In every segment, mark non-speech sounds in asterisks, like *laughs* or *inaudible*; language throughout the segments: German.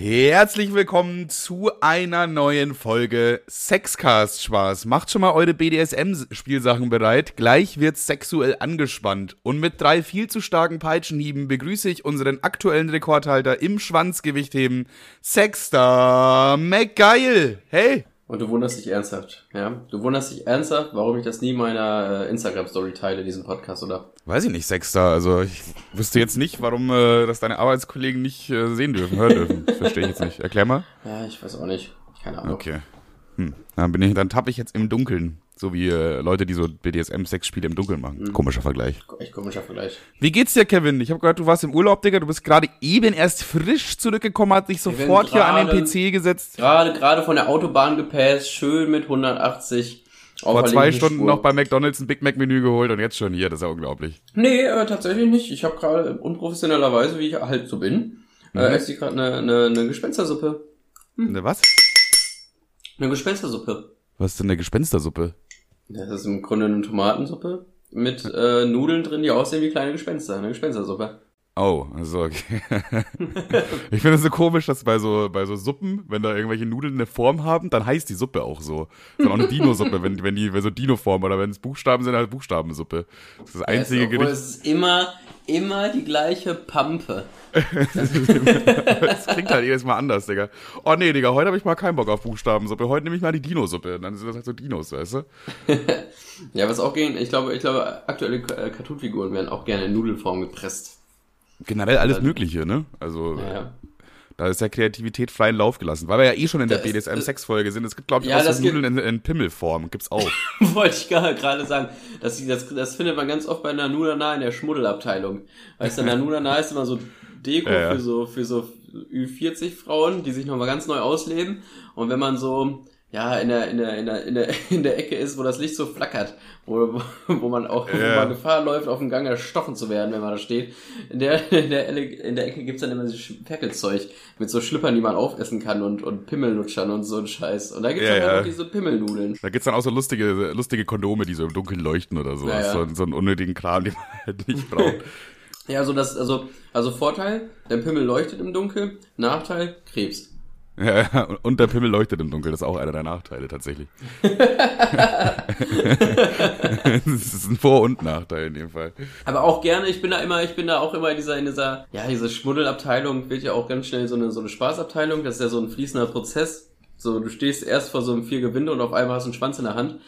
Herzlich willkommen zu einer neuen Folge Sexcast Spaß. Macht schon mal eure BDSM-Spielsachen bereit. Gleich wird's sexuell angespannt. Und mit drei viel zu starken Peitschenhieben begrüße ich unseren aktuellen Rekordhalter im Schwanzgewichtheben, Sexstar McGeil. Hey! Und du wunderst dich ernsthaft, ja? Du wunderst dich ernsthaft, warum ich das nie meiner äh, Instagram-Story teile, diesen Podcast, oder? Weiß ich nicht, Sexstar. Also ich wüsste jetzt nicht, warum äh, das deine Arbeitskollegen nicht äh, sehen dürfen, hören dürfen. *laughs* Verstehe ich jetzt nicht. Erklär mal. Ja, ich weiß auch nicht. Keine Ahnung. Okay. Hm. Dann bin ich, dann tappe ich jetzt im Dunkeln. So wie äh, Leute, die so BDSM-Sexspiele im Dunkeln machen. Mhm. Komischer Vergleich. Echt komischer Vergleich. Wie geht's dir, Kevin? Ich habe gehört, du warst im Urlaub, Digga. Du bist gerade eben erst frisch zurückgekommen, hat dich sofort hier an den PC gesetzt. Gerade, gerade von der Autobahn gepäst, schön mit 180. auf Vor zwei Stunden Spur. noch bei McDonalds ein Big Mac Menü geholt und jetzt schon hier. Das ist ja unglaublich. Nee, äh, tatsächlich nicht. Ich habe gerade unprofessionellerweise, wie ich halt so bin, äh, Mhm. esse ich gerade eine, eine, eine Gespenstersuppe. Ne, was? Eine Gespenstersuppe. Was ist denn eine Gespenstersuppe? Das ist im Grunde eine Tomatensuppe mit *laughs* äh, Nudeln drin, die aussehen wie kleine Gespenster. Eine Gespenstersuppe. Oh, also okay. *laughs* ich finde es so komisch, dass bei so, bei so Suppen, wenn da irgendwelche Nudeln eine Form haben, dann heißt die Suppe auch so. Das ist auch eine Dino-Suppe, *laughs* wenn, wenn die wenn so Dino-Form oder wenn es Buchstaben sind, halt Buchstabensuppe. Das ist das einzige Obwohl, Gericht. Es ist immer, immer die gleiche Pampe. Das klingt halt jedes Mal anders, Digga. Oh nee, Digga, heute habe ich mal keinen Bock auf Buchstabensuppe. Heute nehme ich mal die Dino-Suppe. Dann sind das halt so Dinos, weißt du? *laughs* Ja, was auch gehen, ich glaube, ich glaube, aktuelle äh, Cartoon-Figuren werden auch gerne in Nudelform gepresst. Generell alles Mögliche, ne? Also, Ja, da ist ja Kreativität freien Lauf gelassen. Weil wir ja eh schon in der ist- BDSM-Sex-Folge sind. Es gibt, glaube ich, Ja, auch so Nudeln in, in Pimmelform. Gibt's auch. *laughs* wollte ich gerade sagen. Das, das, das findet man ganz oft bei Nanunana in der Schmuddelabteilung. Weißt du, Nanunana ist immer so Deko *laughs* Ja, ja. für so, für so Ü40 Frauen, die sich nochmal ganz neu ausleben. Und wenn man so, ja, in der, in der, in der, in der, *laughs* in der Ecke ist, wo das Licht so flackert, wo, wo man auch, wo Ja. man Gefahr läuft, auf dem Gang erstochen zu werden, wenn man da steht. In der, *laughs* in der, in der Ecke gibt's dann immer dieses Ferkelzeug mit so Schlüppern, die man aufessen kann und, und Pimmelnutschern und so ein Scheiß. Und da gibt's Ja, dann ja. wirklich so Pimmelnudeln. Da gibt's dann auch so lustige, lustige Kondome, die so im Dunkeln leuchten oder so. Ja, ja. So, so einen unnötigen Kram, *laughs* den man halt nicht braucht. Ja, also das, also, also Vorteil, der Pimmel leuchtet im Dunkeln, Nachteil, Krebs. Ja, *laughs* und- der Pimmel leuchtet im Dunkeln. Das ist auch einer der Nachteile tatsächlich. *laughs* *laughs* das ist ein Vor- und Nachteil in dem Fall. Aber auch gerne, ich bin da immer, ich bin da auch immer in dieser, in dieser, ja, diese Schmuddelabteilung wird ja auch ganz schnell so eine, so eine Spaßabteilung, das ist ja so ein fließender Prozess. So, du stehst erst vor so einem vier Gewinde und auf einmal hast du einen Schwanz in der Hand.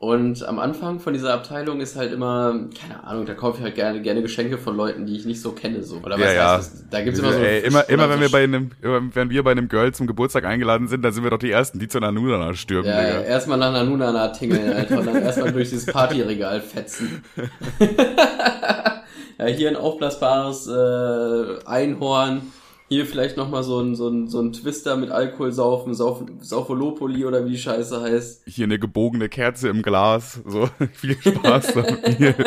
Und am Anfang von dieser Abteilung ist halt immer, keine Ahnung, da kaufe ich halt gerne, gerne Geschenke von Leuten, die ich nicht so kenne, so. Oder was Ja, ja. heißt das? Da gibt's immer so. Ey, immer, immer so wenn wir bei einem, immer wenn wir bei einem Girl zum Geburtstag eingeladen sind, dann sind wir doch die Ersten, die zu einer Nudana stürmen, Ja, Digga. erstmal nach Nanunana tingeln, und dann erstmal durch dieses Partyregal fetzen. *laughs* *laughs* ja, hier ein aufblasbares äh, Einhorn, hier vielleicht nochmal so ein, so, ein, so ein Twister mit Alkohol saufen, Sauf, Saufolopoli oder wie die Scheiße heißt. Hier eine gebogene Kerze im Glas. So, *laughs* viel Spaß damit. *laughs*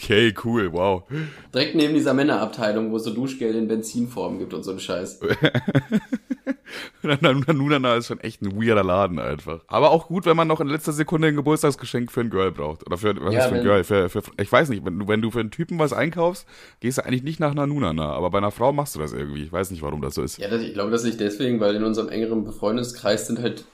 Okay, cool, wow. Direkt neben dieser Männerabteilung, wo es so Duschgel in Benzinform gibt und so ein Scheiß. *laughs* Nunana ist schon echt ein weirder Laden einfach. Aber auch gut, wenn man noch in letzter Sekunde ein Geburtstagsgeschenk für ein Girl braucht. Oder für, was Ja, ist für ein Girl? Für, für, ich weiß nicht, wenn du, wenn du für einen Typen was einkaufst, gehst du eigentlich nicht nach Nanunana. Aber bei einer Frau machst du das irgendwie. Ich weiß nicht, warum das so ist. Ja, das, ich glaube, das liegt deswegen, weil in unserem engeren Befreundeskreis sind halt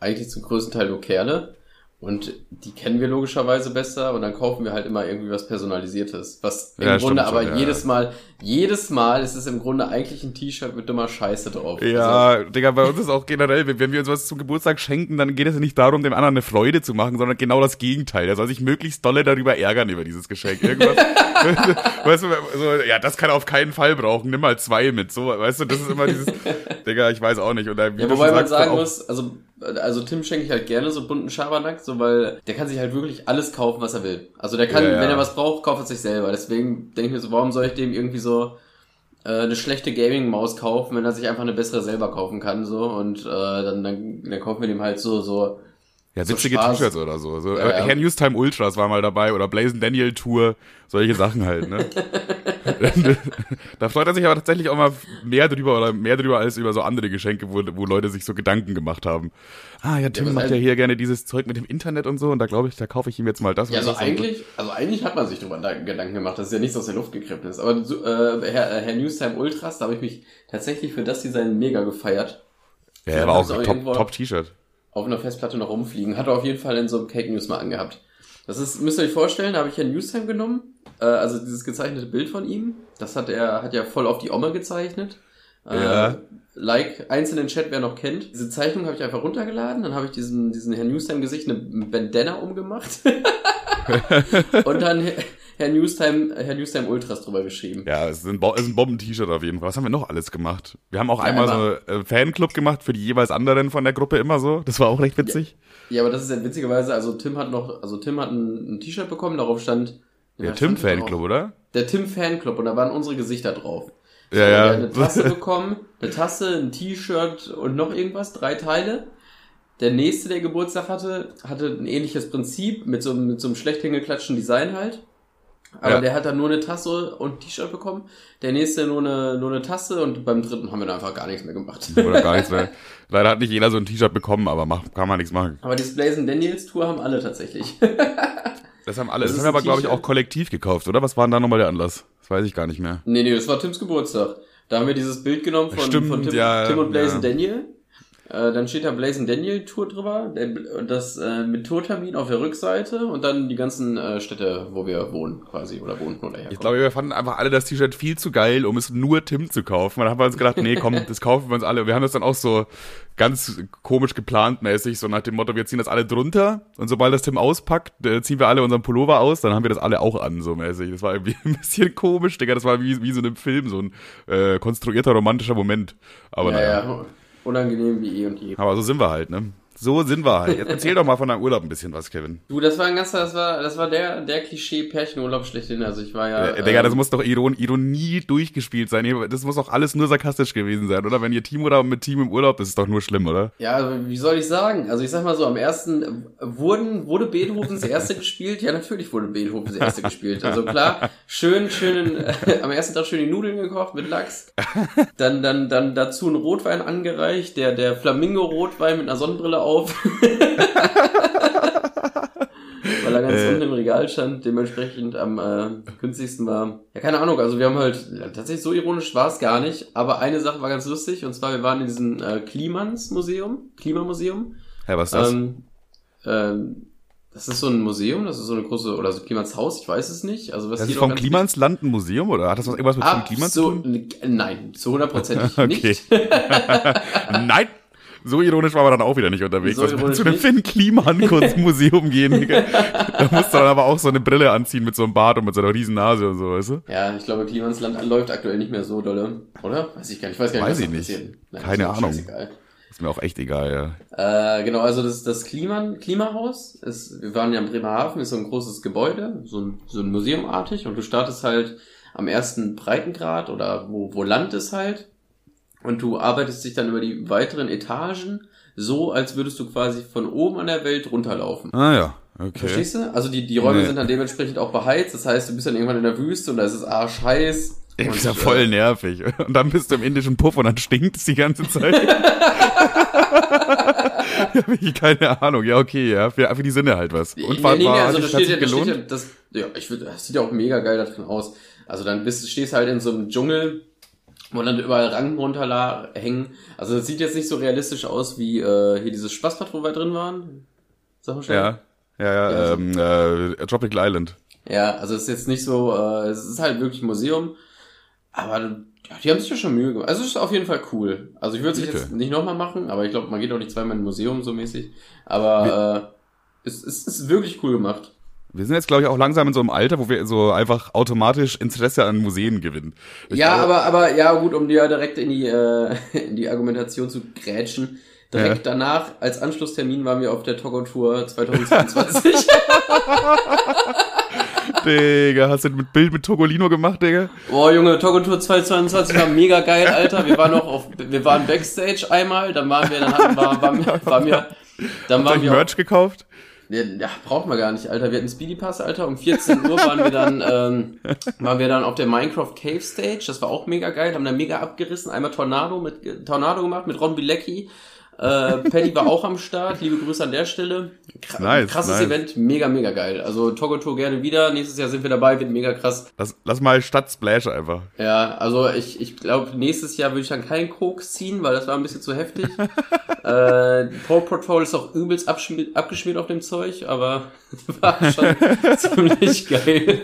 eigentlich zum größten Teil nur Kerle. Und die kennen wir logischerweise besser und dann kaufen wir halt immer irgendwie was Personalisiertes. Was im Ja, Grunde aber schon, ja, jedes Mal, jedes Mal ist es im Grunde eigentlich ein T-Shirt mit dummer Scheiße drauf. Also, Ja, Digga, bei uns ist auch generell, wenn wir uns was zum Geburtstag schenken, dann geht es ja nicht darum, dem anderen eine Freude zu machen, sondern genau das Gegenteil. Er soll sich möglichst dolle darüber ärgern über dieses Geschenk. Irgendwas, *laughs* weißt du, so, ja, das kann er auf keinen Fall brauchen, nimm mal zwei mit, so, weißt du, das ist immer dieses, Digga, ich weiß auch nicht. Und wie Ja, wobei man sagen muss, also, also Tim schenke ich halt gerne so bunten Schabernack, so weil der kann sich halt wirklich alles kaufen, was er will. Also der kann, Ja, ja. wenn er was braucht, kauft er sich selber. Deswegen denke ich mir so, warum soll ich dem irgendwie so äh, eine schlechte Gaming-Maus kaufen, wenn er sich einfach eine bessere selber kaufen kann, so und äh, dann, dann, dann kaufen wir dem halt so, so Ja, witzige Spaß. T-Shirts oder so. so Ja, äh, ja. Herr Newstime Ultras war mal dabei oder Blazing Daniel Tour, solche Sachen halt, ne? *laughs* da freut er sich aber tatsächlich auch mal mehr drüber oder mehr drüber als über so andere Geschenke, wo, wo Leute sich so Gedanken gemacht haben. Ah, ja, Tim was macht ja hier gerne dieses Zeug mit dem Internet und so und da glaube ich, da kaufe ich ihm jetzt mal das. Ja, und also das eigentlich, also eigentlich hat man sich darüber da- Gedanken gemacht, das ist ja nichts aus der Luft gegriffen ist. Aber so, äh, Herr, äh, Herr Newstime Ultras, da habe ich mich tatsächlich für das Design mega gefeiert. Ja, er war auch Ist auch top, top T-Shirt. Auf einer Festplatte noch rumfliegen. Hat er auf jeden Fall in so einem Cake News mal angehabt. Das ist, müsst ihr euch vorstellen, da habe ich Herrn Newstime genommen. Äh, also dieses gezeichnete Bild von ihm. Das hat er, hat ja voll auf die Oma gezeichnet. Äh, Ja. Like, einzelnen Chat, wer noch kennt. Diese Zeichnung habe ich einfach runtergeladen, dann habe ich diesen, diesen Herrn Newstime-Gesicht eine Bandana umgemacht. *laughs* und dann Herr Newstime, Herr Newstime Ultras drüber geschrieben. Ja, es ist ein, Bo ist ein Bomben-T-Shirt auf jeden Fall. Was haben wir noch alles gemacht? Wir haben auch Ja, einmal so einen äh, Fanclub gemacht für die jeweils anderen von der Gruppe immer so. Das war auch recht witzig. Ja, aber das ist ja witzigerweise, also Tim hat noch, also Tim hat ein, ein T-Shirt bekommen, darauf stand Der Tim-Fanclub, oder? Der Tim Fanclub und da waren unsere Gesichter drauf. Ja, ja. hat eine Tasse bekommen, eine Tasse, ein T-Shirt und noch irgendwas, drei Teile. Der nächste, der Geburtstag hatte, hatte ein ähnliches Prinzip mit so, einem- mit so einem schlecht hingeklatschen Design halt. Aber Ja. der hat dann nur eine Tasse und ein T-Shirt bekommen. Der nächste nur eine, nur eine Tasse und beim dritten haben wir dann einfach gar nichts mehr gemacht. Oder gar nichts mehr. Leider hat nicht jeder so ein T-Shirt bekommen, aber mach, kann man nichts machen. Aber die Blazing Daniels Tour haben alle tatsächlich. *laughs* Das haben alle. Das Das, haben wir aber, glaube ich, auch kollektiv gekauft, oder? Was war denn da nochmal der Anlass? Das weiß ich gar nicht mehr. Nee, nee, das war Tims Geburtstag. Da haben wir dieses Bild genommen von, Stimmt, von Tim, ja, Tim und Blazing ja. Daniel. Äh, dann steht da Blazing Daniel Tour drüber, der, das äh, mit Tourtermin auf der Rückseite und dann die ganzen äh, Städte, wo wir wohnen quasi oder wohnen oder herkommen. Ich glaube, wir fanden einfach alle das T-Shirt viel zu geil, um es nur Tim zu kaufen. Dann haben wir uns gedacht, nee, komm, *laughs* das kaufen wir uns alle. Wir haben das dann auch so ganz komisch geplant mäßig, so nach dem Motto, wir ziehen das alle drunter und sobald das Tim auspackt, äh, ziehen wir alle unseren Pullover aus, dann haben wir das alle auch an, so mäßig. Das war irgendwie *laughs* ein bisschen komisch, Digga. Das war wie, wie so in einem Film, so ein äh, konstruierter romantischer Moment. Aber ja, naja. ja, unangenehm wie eh und je. Aber so sind wir halt, ne? So sind wir halt. Jetzt erzähl doch mal von deinem Urlaub ein bisschen was, Kevin. Du, das war ein ganzer, das war, das war der, der Klischee-Pärchenurlaub schlechthin. Also ich war ja. äh, Digga, das ähm, muss doch Iron Ironie durchgespielt sein. Das muss doch alles nur sarkastisch gewesen sein, oder? Wenn ihr Team oder mit Team im Urlaub, das ist doch nur schlimm, oder? Ja, also wie soll ich sagen? Also ich sag mal so, am ersten wurden, wurde Beethovens erste *laughs* gespielt? Ja, natürlich wurde Beethovens erste gespielt. Also klar, schön, schön, äh, *laughs* am ersten Tag schön die Nudeln gekocht mit Lachs. *laughs* Dann, dann, dann dazu ein Rotwein angereicht, der, der Flamingo-Rotwein mit einer Sonnenbrille auf. *laughs* Weil er ganz Äh. unten im Regal stand, dementsprechend am äh, günstigsten war. Ja, keine Ahnung, also wir haben halt, ja, tatsächlich so ironisch war es gar nicht, aber eine Sache war ganz lustig, und zwar wir waren in diesem äh, Klimans-Museum, Klimamuseum. Hä, was ist das? Ähm, ähm, das ist so ein Museum, das ist so eine große, oder so Klimans Haus, ich weiß es nicht. Also was das hier ist vom ganz Klimansland ein Museum, oder? Hat das was, irgendwas mit dem Klima zu tun? Absolut, nein, zu hundertprozentig *laughs* nicht. *laughs* Nein! So ironisch war man dann auch wieder nicht unterwegs. So dass ironisch zu einem. Finn Kliman Kunstmuseum *laughs* gehen, Digga. Da musst du dann aber auch so eine Brille anziehen mit so einem Bart und mit so einer riesen Nase und so, weißt du? Ja, ich glaube, Klimans Land läuft aktuell nicht mehr so dolle, oder? Weiß ich gar nicht, ich weiß gar nicht, Weiß was ich da nicht. Nein, Keine Ahnung. scheißegal. Ist mir auch echt egal, ja. Äh, genau, also das, das Klima, Klimahaus, ist, wir waren ja in Bremerhaven, ist so ein großes Gebäude, so ein, so ein Museumartig und du startest halt am ersten Breitengrad oder wo, wo Land ist halt und du arbeitest dich dann über die weiteren Etagen so, als würdest du quasi von oben an der Welt runterlaufen. Ah ja, okay. Verstehst du? Also die, die Räume Nee. sind dann dementsprechend auch beheizt, das heißt, du bist dann irgendwann in der Wüste und da ist es arschheiß. Und, ist ja äh, voll nervig. *laughs* Und dann bist du im indischen Puff und dann stinkt es die ganze Zeit. *laughs* *laughs* ja, wirklich keine Ahnung. Ja, okay, ja. Für, für die Sinne halt was. Und nee, nee, war, also das steht, ja, das steht ja, das, ja, ich würde, das sieht ja auch mega geil da drin aus. Also dann bist, stehst halt in so einem Dschungel, wo dann überall Ranken runterhängen. Also das sieht jetzt nicht so realistisch aus wie äh, hier dieses Spaßbad, wo wir drin waren. Sag mal schnell. Ja, ja, ja, Ja, ähm, äh, Tropical Island. Ja, also es ist jetzt nicht so, äh, es ist halt wirklich ein Museum, aber ja, die haben sich ja schon Mühe gemacht. Also es ist auf jeden Fall cool. Also ich würde es jetzt nicht nochmal machen, aber ich glaube, man geht auch nicht zweimal in ein Museum so mäßig. Aber äh, es, es ist wirklich cool gemacht. Wir sind jetzt, glaube ich, auch langsam in so einem Alter, wo wir so einfach automatisch Interesse an Museen gewinnen. Ich ja, glaube- aber, aber, ja, gut, um dir direkt in die, äh, *laughs* in die Argumentation zu grätschen. Direkt danach, als Anschlusstermin, waren wir auf der Togo-Tour 2022. *laughs* Digga, hast du mit Bild mit Togolino gemacht, Digga? Boah, Junge, Togo-Tour 2022 war mega geil, Alter. Wir waren noch auf, wir waren Backstage einmal, dann waren wir, dann hatten, war, waren, wir- waren wir, Dann waren wir Merch gekauft? Ja, braucht man gar nicht, Alter. Wir hatten Speedy Pass, Alter. Um 14 Uhr waren wir dann, ähm, waren wir dann auf der Minecraft Cave Stage. Das war auch mega geil. Haben da mega abgerissen. Einmal Tornado mit Tornado gemacht mit Ron Bilecki. Äh, Paddy war auch am Start. Liebe Grüße an der Stelle. Kr Nice, krasses nice. Event, mega, mega geil. Also Togo Tour gerne wieder. Nächstes Jahr sind wir dabei, wird mega krass. Lass, lass mal Stadt Splash einfach. Ja, also ich, ich glaube, nächstes Jahr würde ich dann keinen Koks ziehen, weil das war ein bisschen zu heftig. *laughs* äh, Pro Patrol ist auch übelst abgeschmiert auf dem Zeug, aber *laughs* war schon *laughs* ziemlich geil.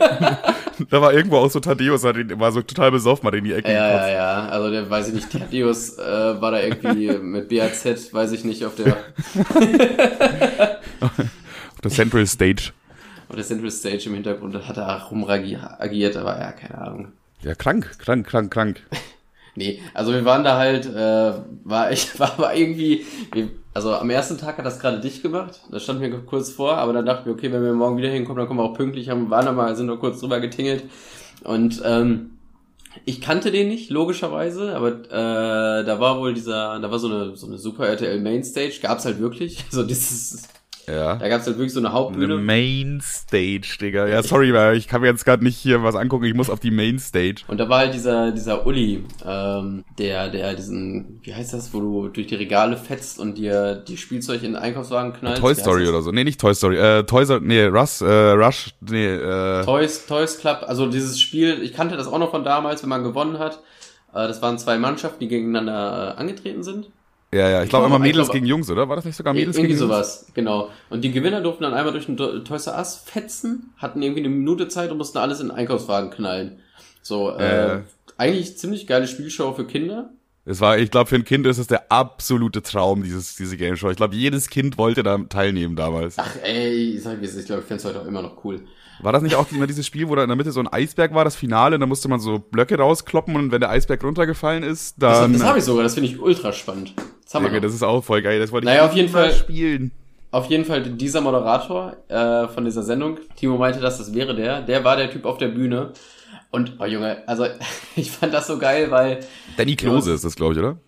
Da war irgendwo auch so Thaddeus, hat ihn war so total besoffen, hat in die Ecke ja, ja, gekotzt. ja. Also der weiß ich nicht, Thaddeus äh, war da irgendwie mit BAZ, weiß ich nicht, auf der *laughs* Auf der Central Stage. auf der Central Stage im Hintergrund hat er rumagiert, aber ja, keine Ahnung. Ja, krank, krank, krank, krank. *laughs* Nee, also wir waren da halt, äh, war ich, *laughs* war aber irgendwie, wir, also am ersten Tag hat das gerade dicht gemacht, das stand mir kurz vor, aber dann dachten wir, okay, wenn wir morgen wieder hinkommen, dann kommen wir auch pünktlich, haben, waren da mal, sind noch kurz drüber getingelt und ähm, ich kannte den nicht, logischerweise, aber äh, da war wohl dieser, da war so eine, so eine Super RTL Mainstage, gab's halt wirklich, *laughs* also dieses, Ja. da gab's halt wirklich so eine Eine Hauptbühne. Main Stage, Digga. Ja, sorry, weil ich kann mir jetzt gerade nicht hier was angucken. Ich muss auf die Main Stage. Und da war halt dieser, dieser Uli, ähm, der, der diesen, wie heißt das, wo du durch die Regale fetzt und dir die Spielzeug in den Einkaufswagen knallst. Toy Story oder so. Nee, nicht Toy Story. Äh, Toy Story, nee, Rush, äh, Rush, nee, äh, Toys, Toys Club, also dieses Spiel, ich kannte das auch noch von damals, wenn man gewonnen hat. Äh, das waren zwei Mannschaften, die gegeneinander äh, angetreten sind. Ja, ja. Ich glaube glaub, immer ich Mädels glaub- gegen Jungs, oder? War das nicht sogar Mädels irgendwie gegen Jungs? sowas, genau. Und die Gewinner durften dann einmal durch den Toys R Us fetzen, hatten irgendwie eine Minute Zeit und mussten alles in den Einkaufswagen knallen. So, äh, Äh. eigentlich ziemlich geile Spielshow für Kinder. Es war, ich glaube, für ein Kind ist es der absolute Traum, dieses, diese Game Show. Ich glaube, jedes Kind wollte da teilnehmen damals. Ach ey, ich sag es ist, ich glaube, ich find's heute auch immer noch cool. War das nicht auch immer dieses Spiel, wo da in der Mitte so ein Eisberg war, das Finale, und da musste man so Blöcke rauskloppen und wenn der Eisberg runtergefallen ist, Das, dann. das habe ich sogar, das finde ich ultra spannend. Das haben wir Junge, noch. das ist auch voll geil. Das wollte Naja, ich auf jeden Fall- spielen. Auf jeden Fall dieser Moderator äh, von dieser Sendung, Timo meinte, dass das wäre der, der war der Typ auf der Bühne. Und, oh Junge, also *laughs* ich fand das so geil, weil. Danny Klose ist das, glaube ich, oder?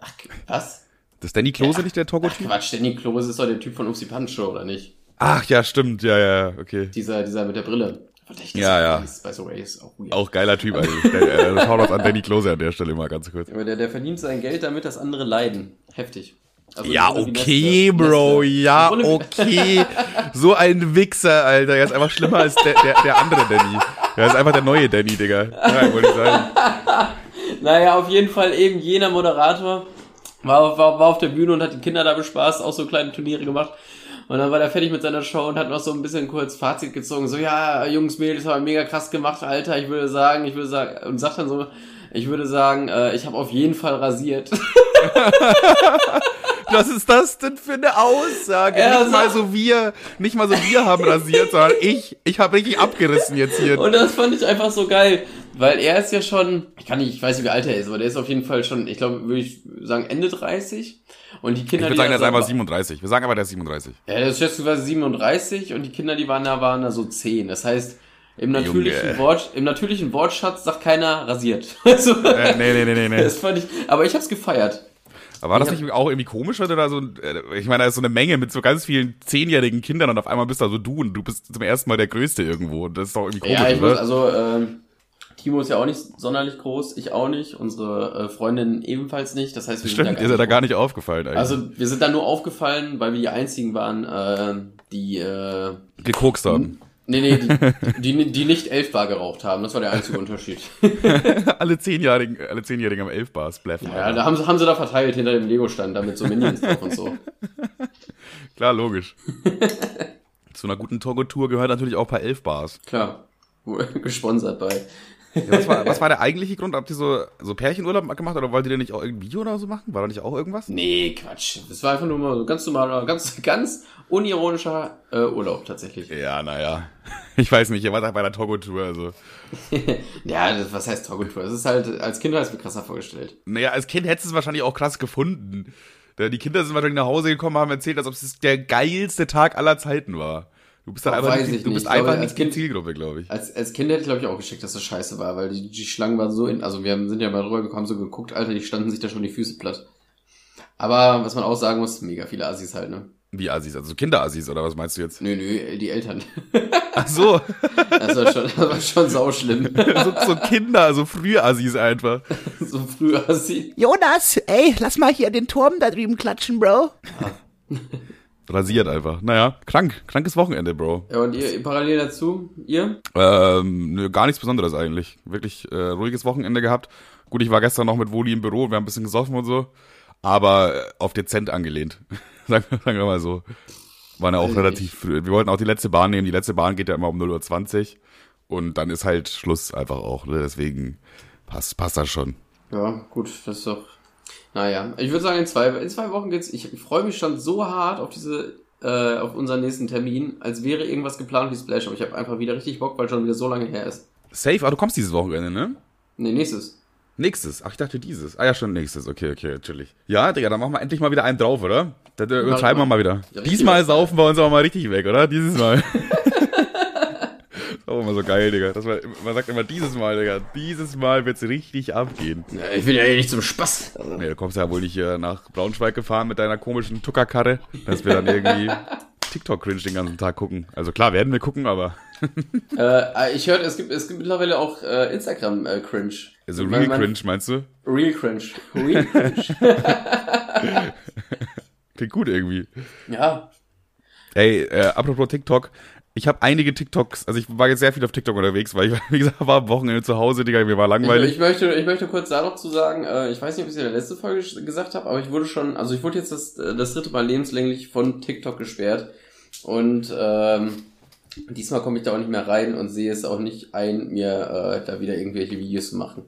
Ach, was? Das ist Danny Klose nicht der Togo-Typ? Quatsch, Danny Klose ist doch der Typ von Upsi Punch Show, oder nicht? Ach ja, stimmt. Ja, ja, okay. Dieser, dieser mit der Brille. Verdächtig. Ja, ja. Ist, by the way, ist auch weird. Auch geiler Typ eigentlich. Der, äh, Shoutouts an Danny Klose an der Stelle mal ganz kurz. Aber der, der verdient sein Geld damit, dass andere leiden. Heftig. Also Ja, okay, Nestle. Bro, Nestle. ja, okay. *laughs* So ein Wichser, Alter. Er ist einfach schlimmer als der, der, der andere Danny. Er ist einfach der neue Danny, Digga. Ja, wollte ich sagen. *laughs* Naja, auf jeden Fall eben jener Moderator war, auf- war, war auf der Bühne und hat die Kinder da bespaßt, auch so kleine Turniere gemacht. Und dann war er fertig mit seiner Show und hat noch so ein bisschen kurz Fazit gezogen. So, ja, Jungs, Mädels, haben mega krass gemacht, Alter. Ich würde sagen, ich würde sagen, und sagt dann so, ich würde sagen, äh, ich habe auf jeden Fall rasiert. *laughs* Was ist das denn für eine Aussage? Ja, nicht mal so- wir, nicht mal so wir haben rasiert, sondern ich, ich habe richtig abgerissen jetzt hier. Und das fand ich einfach so geil, weil er ist ja schon, ich kann nicht, ich weiß nicht, wie alt er ist, aber der ist auf jeden Fall schon, ich glaube, würde ich sagen, Ende 30. Und die ich Kinder, würde sagen, der ist einfach so- 37. Wir sagen aber, der ist 37. Ja, das ist schätzungsweise 37 und die Kinder, die waren da, waren da so 10. Das heißt, im natürlichen, Junge. Wort, im natürlichen Wortschatz sagt keiner rasiert. *laughs* Also, Äh, nee, nee, nee, nee, nee. das fand ich, aber ich hab's gefeiert. Aber war das Ich nicht auch irgendwie komisch, oder da so, äh, ich meine, da ist so eine Menge mit so ganz vielen zehnjährigen Kindern und auf einmal bist da so du und du bist zum ersten Mal der Größte irgendwo. Und das ist doch irgendwie komisch, ja, ich muss, oder? also, ähm, Timo ist ja auch nicht sonderlich groß, ich auch nicht, unsere äh, Freundin ebenfalls nicht. Das heißt, wir Stimmt, sind ist da ja da nicht gar nicht aufgefallen eigentlich. Also wir sind da nur aufgefallen, weil wir die einzigen waren, äh, die äh, gekokst haben. nee, nee, die, die, die nicht elf Bar geraucht haben. Das war der einzige Unterschied. *laughs* alle zehnjährigen, alle zehnjährigen am elf Bar spläffen. Ja, da haben sie, haben sie da verteilt hinter dem Lego-Stand, da mit so Minions drauf und so. *laughs* Klar, logisch. *laughs* Zu einer guten Togo-Tour gehört natürlich auch ein paar elf Bars. Klar. Gesponsert bei. Ja, was, war, was war der eigentliche Grund? Habt ihr so, so Pärchenurlaub gemacht oder wolltet ihr nicht auch irgendwie Video oder so machen? War da nicht auch irgendwas? Nee, Quatsch. Das war einfach nur mal so ganz normaler, ganz, ganz unironischer äh, Urlaub tatsächlich. Ja, naja. *laughs* Ich weiß nicht, ihr wart halt bei der Togo-Tour, also. *laughs* ja, das, was heißt Togo-Tour? Das ist halt, als Kind habe ich mir krasser vorgestellt. Naja, als Kind hättest du es wahrscheinlich auch krass gefunden. Die Kinder sind wahrscheinlich nach Hause gekommen, haben erzählt, als ob es der geilste Tag aller Zeiten war. Du bist Oh, einfach weiß nicht, ich du nicht. bist Ich glaube, einfach als nicht die Kind- Zielgruppe, glaube ich. Als, als Kind hätte ich, glaube ich, auch geschickt, dass das scheiße war, weil die, die Schlangen waren so in, also wir haben- sind ja mal rübergekommen, so geguckt, Alter, die standen sich da schon die Füße platt. Aber was man auch sagen muss, mega viele Assis halt, ne? Wie Assis? Also Kinderassis oder was meinst du jetzt? Nö, nö, die Eltern. *laughs* Ach so. Das war schon, das war schon sauschlimm. *laughs* so, so Kinder, so Frühassis einfach. *laughs* so früh Assi. Jonas, ey, lass mal hier den Turm da drüben klatschen, Bro. Rasiert einfach. Naja, krank. Krankes Wochenende, Bro. Ja, und ihr parallel dazu, ihr? Ähm, nö, gar nichts Besonderes eigentlich. Wirklich äh, ruhiges Wochenende gehabt. Gut, ich war gestern noch mit Woli im Büro, wir haben ein bisschen gesoffen und so. Aber äh, auf dezent angelehnt. *laughs* sagen, wir- sagen wir mal so. Waren ja auch relativ früh. Wir wollten auch die letzte Bahn nehmen. Die letzte Bahn geht ja immer um 0.20 Uhr. Und dann ist halt Schluss einfach auch. Ne? Deswegen passt, passt das schon. Ja, gut, das ist doch. Naja, ich würde sagen, in zwei, in zwei Wochen geht's. Ich, ich freue mich schon so hart auf diese, äh, auf unseren nächsten Termin, als wäre irgendwas geplant wie Splash, aber ich habe einfach wieder richtig Bock, weil schon wieder so lange her ist. Safe, aber du kommst dieses Wochenende, ne? Nee, nächstes. Nächstes. Ach, ich dachte dieses. Ah ja, schon nächstes. Okay, okay, chillig. Ja, Digga, dann machen wir endlich mal wieder einen drauf, oder? Dann äh, übertreiben wir mal wieder. Ja, Diesmal saufen wir uns aber mal richtig weg, oder? Dieses Mal. *laughs* *laughs* ist auch immer so geil, Digga. Das war, man sagt immer dieses Mal, Digga. Dieses Mal wird's richtig abgehen. Ja, ich bin ja eh nicht zum Spaß. Also, Nee, du kommst ja wohl nicht hier nach Braunschweig gefahren mit deiner komischen Tuckerkarre, dass wir dann irgendwie TikTok-Cringe den ganzen Tag gucken. Also klar, werden wir gucken, aber *laughs* äh, ich hörte, es gibt, es gibt mittlerweile auch äh, Instagram-Cringe. so real Cringe, meinst du? Real Cringe. Real Cringe. *laughs* Klingt gut irgendwie. ja. Ey, äh, apropos TikTok, ich habe einige TikToks, also ich war jetzt sehr viel auf TikTok unterwegs, weil ich, *laughs* wie gesagt, war am Wochenende zu Hause, Digga, mir war Ich, langweilig. ich, möchte, ich möchte kurz da noch zu sagen, äh, ich weiß nicht, ob ich es in der letzten Folge gesagt habe, aber ich wurde schon, also ich wurde jetzt das, äh, das dritte Mal lebenslänglich von TikTok gesperrt. Und ähm, diesmal komme ich da auch nicht mehr rein und sehe es auch nicht ein, mir äh, da wieder irgendwelche Videos zu machen.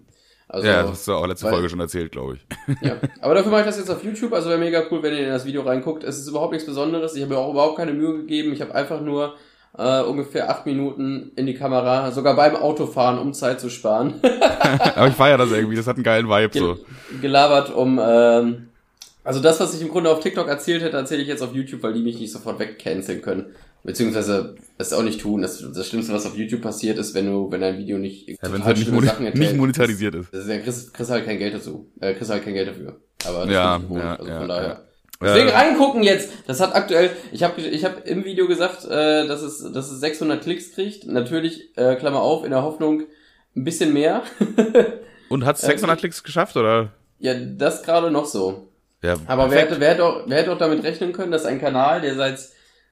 Also, ja, das hast du auch letzte weil- Folge schon erzählt, glaube ich. *laughs* ja. Aber dafür mache ich das jetzt auf YouTube, also wäre mega cool, wenn ihr in das Video reinguckt. Es ist überhaupt nichts Besonderes. Ich habe mir auch überhaupt keine Mühe gegeben. Ich habe einfach nur äh, ungefähr acht Minuten in die Kamera, sogar beim Autofahren, um Zeit zu sparen. *laughs* Aber ich feiere das irgendwie, das hat einen geilen Vibe so. gelabert, um ähm, also das, was ich im Grunde auf TikTok erzählt hätte, erzähle ich jetzt auf YouTube, weil die mich nicht sofort wegcanceln können. Beziehungsweise es auch nicht tun. Das, das Schlimmste, was auf YouTube passiert, ist, wenn du, wenn dein Video nicht Ja, wenn halt nicht, moni Sachen enthält. nicht monetarisiert ist. Das ist ja, kriegst, kriegst halt kein Geld dazu. Äh, kriegst halt kein Geld dafür. Aber das Ja, ja, also ja, von daher. ja. Deswegen Äh, reingucken jetzt. Das hat aktuell, ich habe ich hab im Video gesagt, äh, dass, es, dass es 600 Klicks kriegt. Natürlich, äh, Klammer auf, in der Hoffnung, ein bisschen mehr. *laughs* Und hat 600 Klicks geschafft, oder? ja, das gerade noch so. Ja, Aber wer hätte, wer, hätte auch, wer hätte auch damit rechnen können, dass ein Kanal, der seit,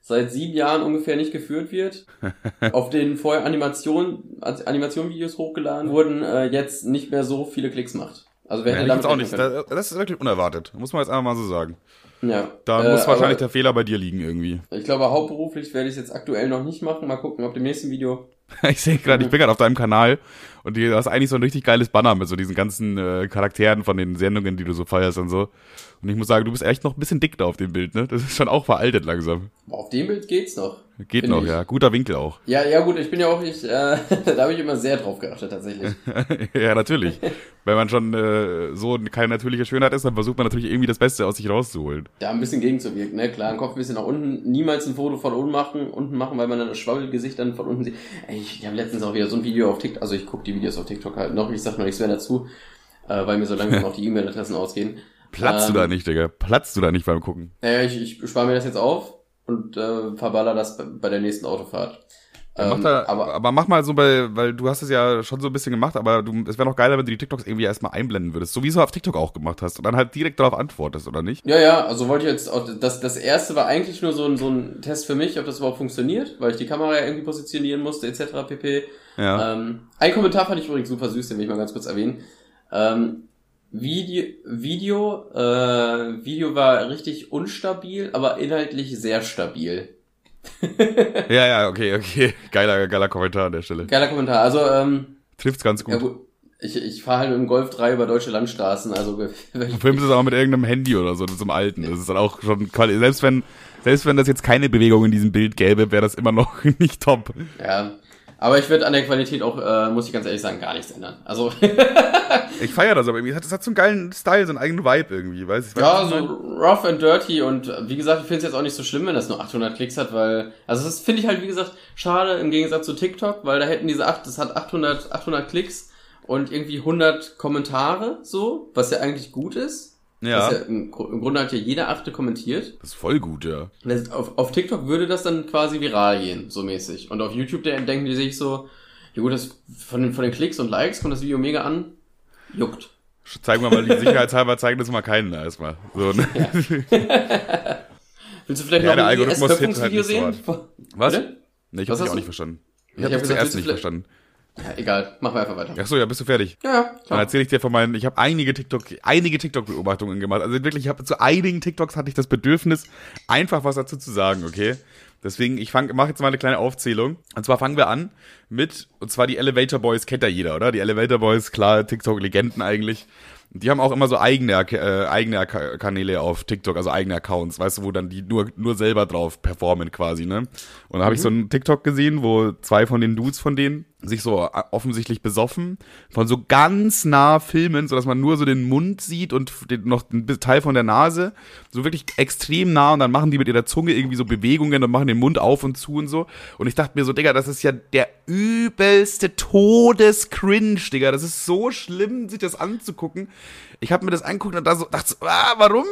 seit sieben Jahren ungefähr nicht geführt wird, *laughs* auf den vorher Animation, Animation-Videos hochgeladen wurden, äh, jetzt nicht mehr so viele Klicks macht. Also wer Ja, hätte ich damit auch nicht. Das, das ist wirklich unerwartet. Muss man jetzt einfach mal so sagen. Ja. Da Äh, muss wahrscheinlich der Fehler bei dir liegen irgendwie. Ich glaube, hauptberuflich werde ich es jetzt aktuell noch nicht machen. Mal gucken, ob dem nächsten Video. *laughs* Ich sehe gerade, ich bin gerade auf deinem Kanal und du hast eigentlich so ein richtig geiles Banner mit so diesen ganzen äh, Charakteren von den Sendungen, die du so feierst und so. Und ich muss sagen, du bist echt noch ein bisschen dick da auf dem Bild, ne? Das ist schon auch veraltet langsam. Auf dem Bild geht's noch. Geht noch, ich. ja. Guter Winkel auch. Ja, ja gut, ich bin ja auch nicht, äh, *laughs* da habe ich immer sehr drauf geachtet tatsächlich. *laughs* ja, natürlich. Wenn man schon äh, so keine natürliche Schönheit ist, dann versucht man natürlich irgendwie das Beste aus sich rauszuholen. Da ein bisschen gegenzuwirken, ne? Klar, den Kopf ein bisschen nach unten, niemals ein Foto von unten machen, unten machen, weil man dann das Schwabbelgesicht dann von unten sieht. Ey, ich, ich habe letztens auch wieder so ein Video auf TikTok, also ich gucke die Videos auf TikTok halt noch, ich sag noch nichts mehr dazu, äh, weil mir so langsam *laughs* auch die E-Mail-Adressen ausgehen. Platzt Ähm, du da nicht, Digga? Platzt du da nicht beim Gucken? Naja, ich, ich spare mir das jetzt auf und äh, verballer das bei, der nächsten Autofahrt. Ja, mach Ähm, da, aber aber, mach mal so bei, weil du hast es ja schon so ein bisschen gemacht, aber du, es wäre noch geiler, wenn du die TikToks irgendwie erstmal einblenden würdest, so wie du auf TikTok auch gemacht hast und dann halt direkt darauf antwortest, oder nicht? Ja, ja, also wollte ich jetzt auch, das, das erste war eigentlich nur so ein, so ein Test für mich, ob das überhaupt funktioniert, weil ich die Kamera irgendwie positionieren musste, etc. pp. Ja. Ähm, ein Kommentar fand ich übrigens super süß, den will ich mal ganz kurz erwähnen. Ähm, Video, Video, äh, Video war richtig unstabil, aber inhaltlich sehr stabil. *laughs* Ja, ja, okay, okay. Geiler, geiler Kommentar an der Stelle. Geiler Kommentar. Also, ähm, Trifft's ganz ja gut. gut, ich, ich fahre halt mit dem Golf 3 über deutsche Landstraßen, also *laughs* Du filmst es aber mit irgendeinem Handy oder so, zum alten. Das ist dann auch schon selbst wenn, selbst wenn das jetzt keine Bewegung in diesem Bild gäbe, wäre das immer noch *laughs* nicht top. ja. Aber ich würde an der Qualität auch, äh, muss ich ganz ehrlich sagen, gar nichts ändern. Also, *laughs* Ich feiere das aber irgendwie. Das hat so einen geilen Style, so einen eigenen Vibe irgendwie, weißt du? Ja, so rough and dirty und äh, wie gesagt, ich finde es jetzt auch nicht so schlimm, wenn das nur 800 Klicks hat, weil, also das finde ich halt, wie gesagt, schade im Gegensatz zu TikTok, weil da hätten diese 8, das hat 800, 800 Klicks und irgendwie 100 Kommentare, so, was ja eigentlich gut ist. Ja. Ja im, Im Grunde hat ja jeder Achte kommentiert. Das ist voll gut, ja. Das, auf, auf TikTok würde das dann quasi viral gehen, so mäßig. Und auf YouTube der, denken die sich so, ja gut, das von den, von den Klicks und Likes kommt das Video mega an, juckt. Zeigen wir mal, die sicherheitshalber zeigen das mal keinen erstmal. So, ne? *laughs* Willst du vielleicht Ja, noch ein hilft halt so sehen? Was? Nee, ich Was hab's hast auch nicht verstanden. Ich Ich hab hab zuerst nicht verstanden. Ja, egal, machen wir einfach weiter. Ach so, ja, bist du fertig? Ja, ja, Dann klar. erzähle ich dir von meinen, ich habe einige TikTok, einige TikTok-Beobachtungen gemacht. Also wirklich, ich habe zu einigen TikToks hatte ich das Bedürfnis, einfach was dazu zu sagen, okay? Deswegen, ich mache jetzt mal eine kleine Aufzählung. Und zwar fangen wir an mit, und zwar die Elevator Boys kennt ja jeder, oder? Die Elevator Boys, klar, TikTok-Legenden eigentlich. Die haben auch immer so eigene, äh, eigene Ka- Kanäle auf TikTok, also eigene Accounts, weißt du, wo dann die nur, nur selber drauf performen quasi, ne? Und da habe ich so einen TikTok gesehen, wo zwei von den Dudes von denen sich so offensichtlich besoffen, von so ganz nah filmen, sodass man nur so den Mund sieht und den, noch einen Teil von der Nase, so wirklich extrem nah und dann machen die mit ihrer Zunge irgendwie so Bewegungen und machen den Mund auf und zu und so. Und ich dachte mir so, Digga, das ist ja der übelste Todescringe, Digga. Das ist so schlimm, sich das anzugucken. Ich habe mir das angeguckt und da so, dachte so, ah, warum?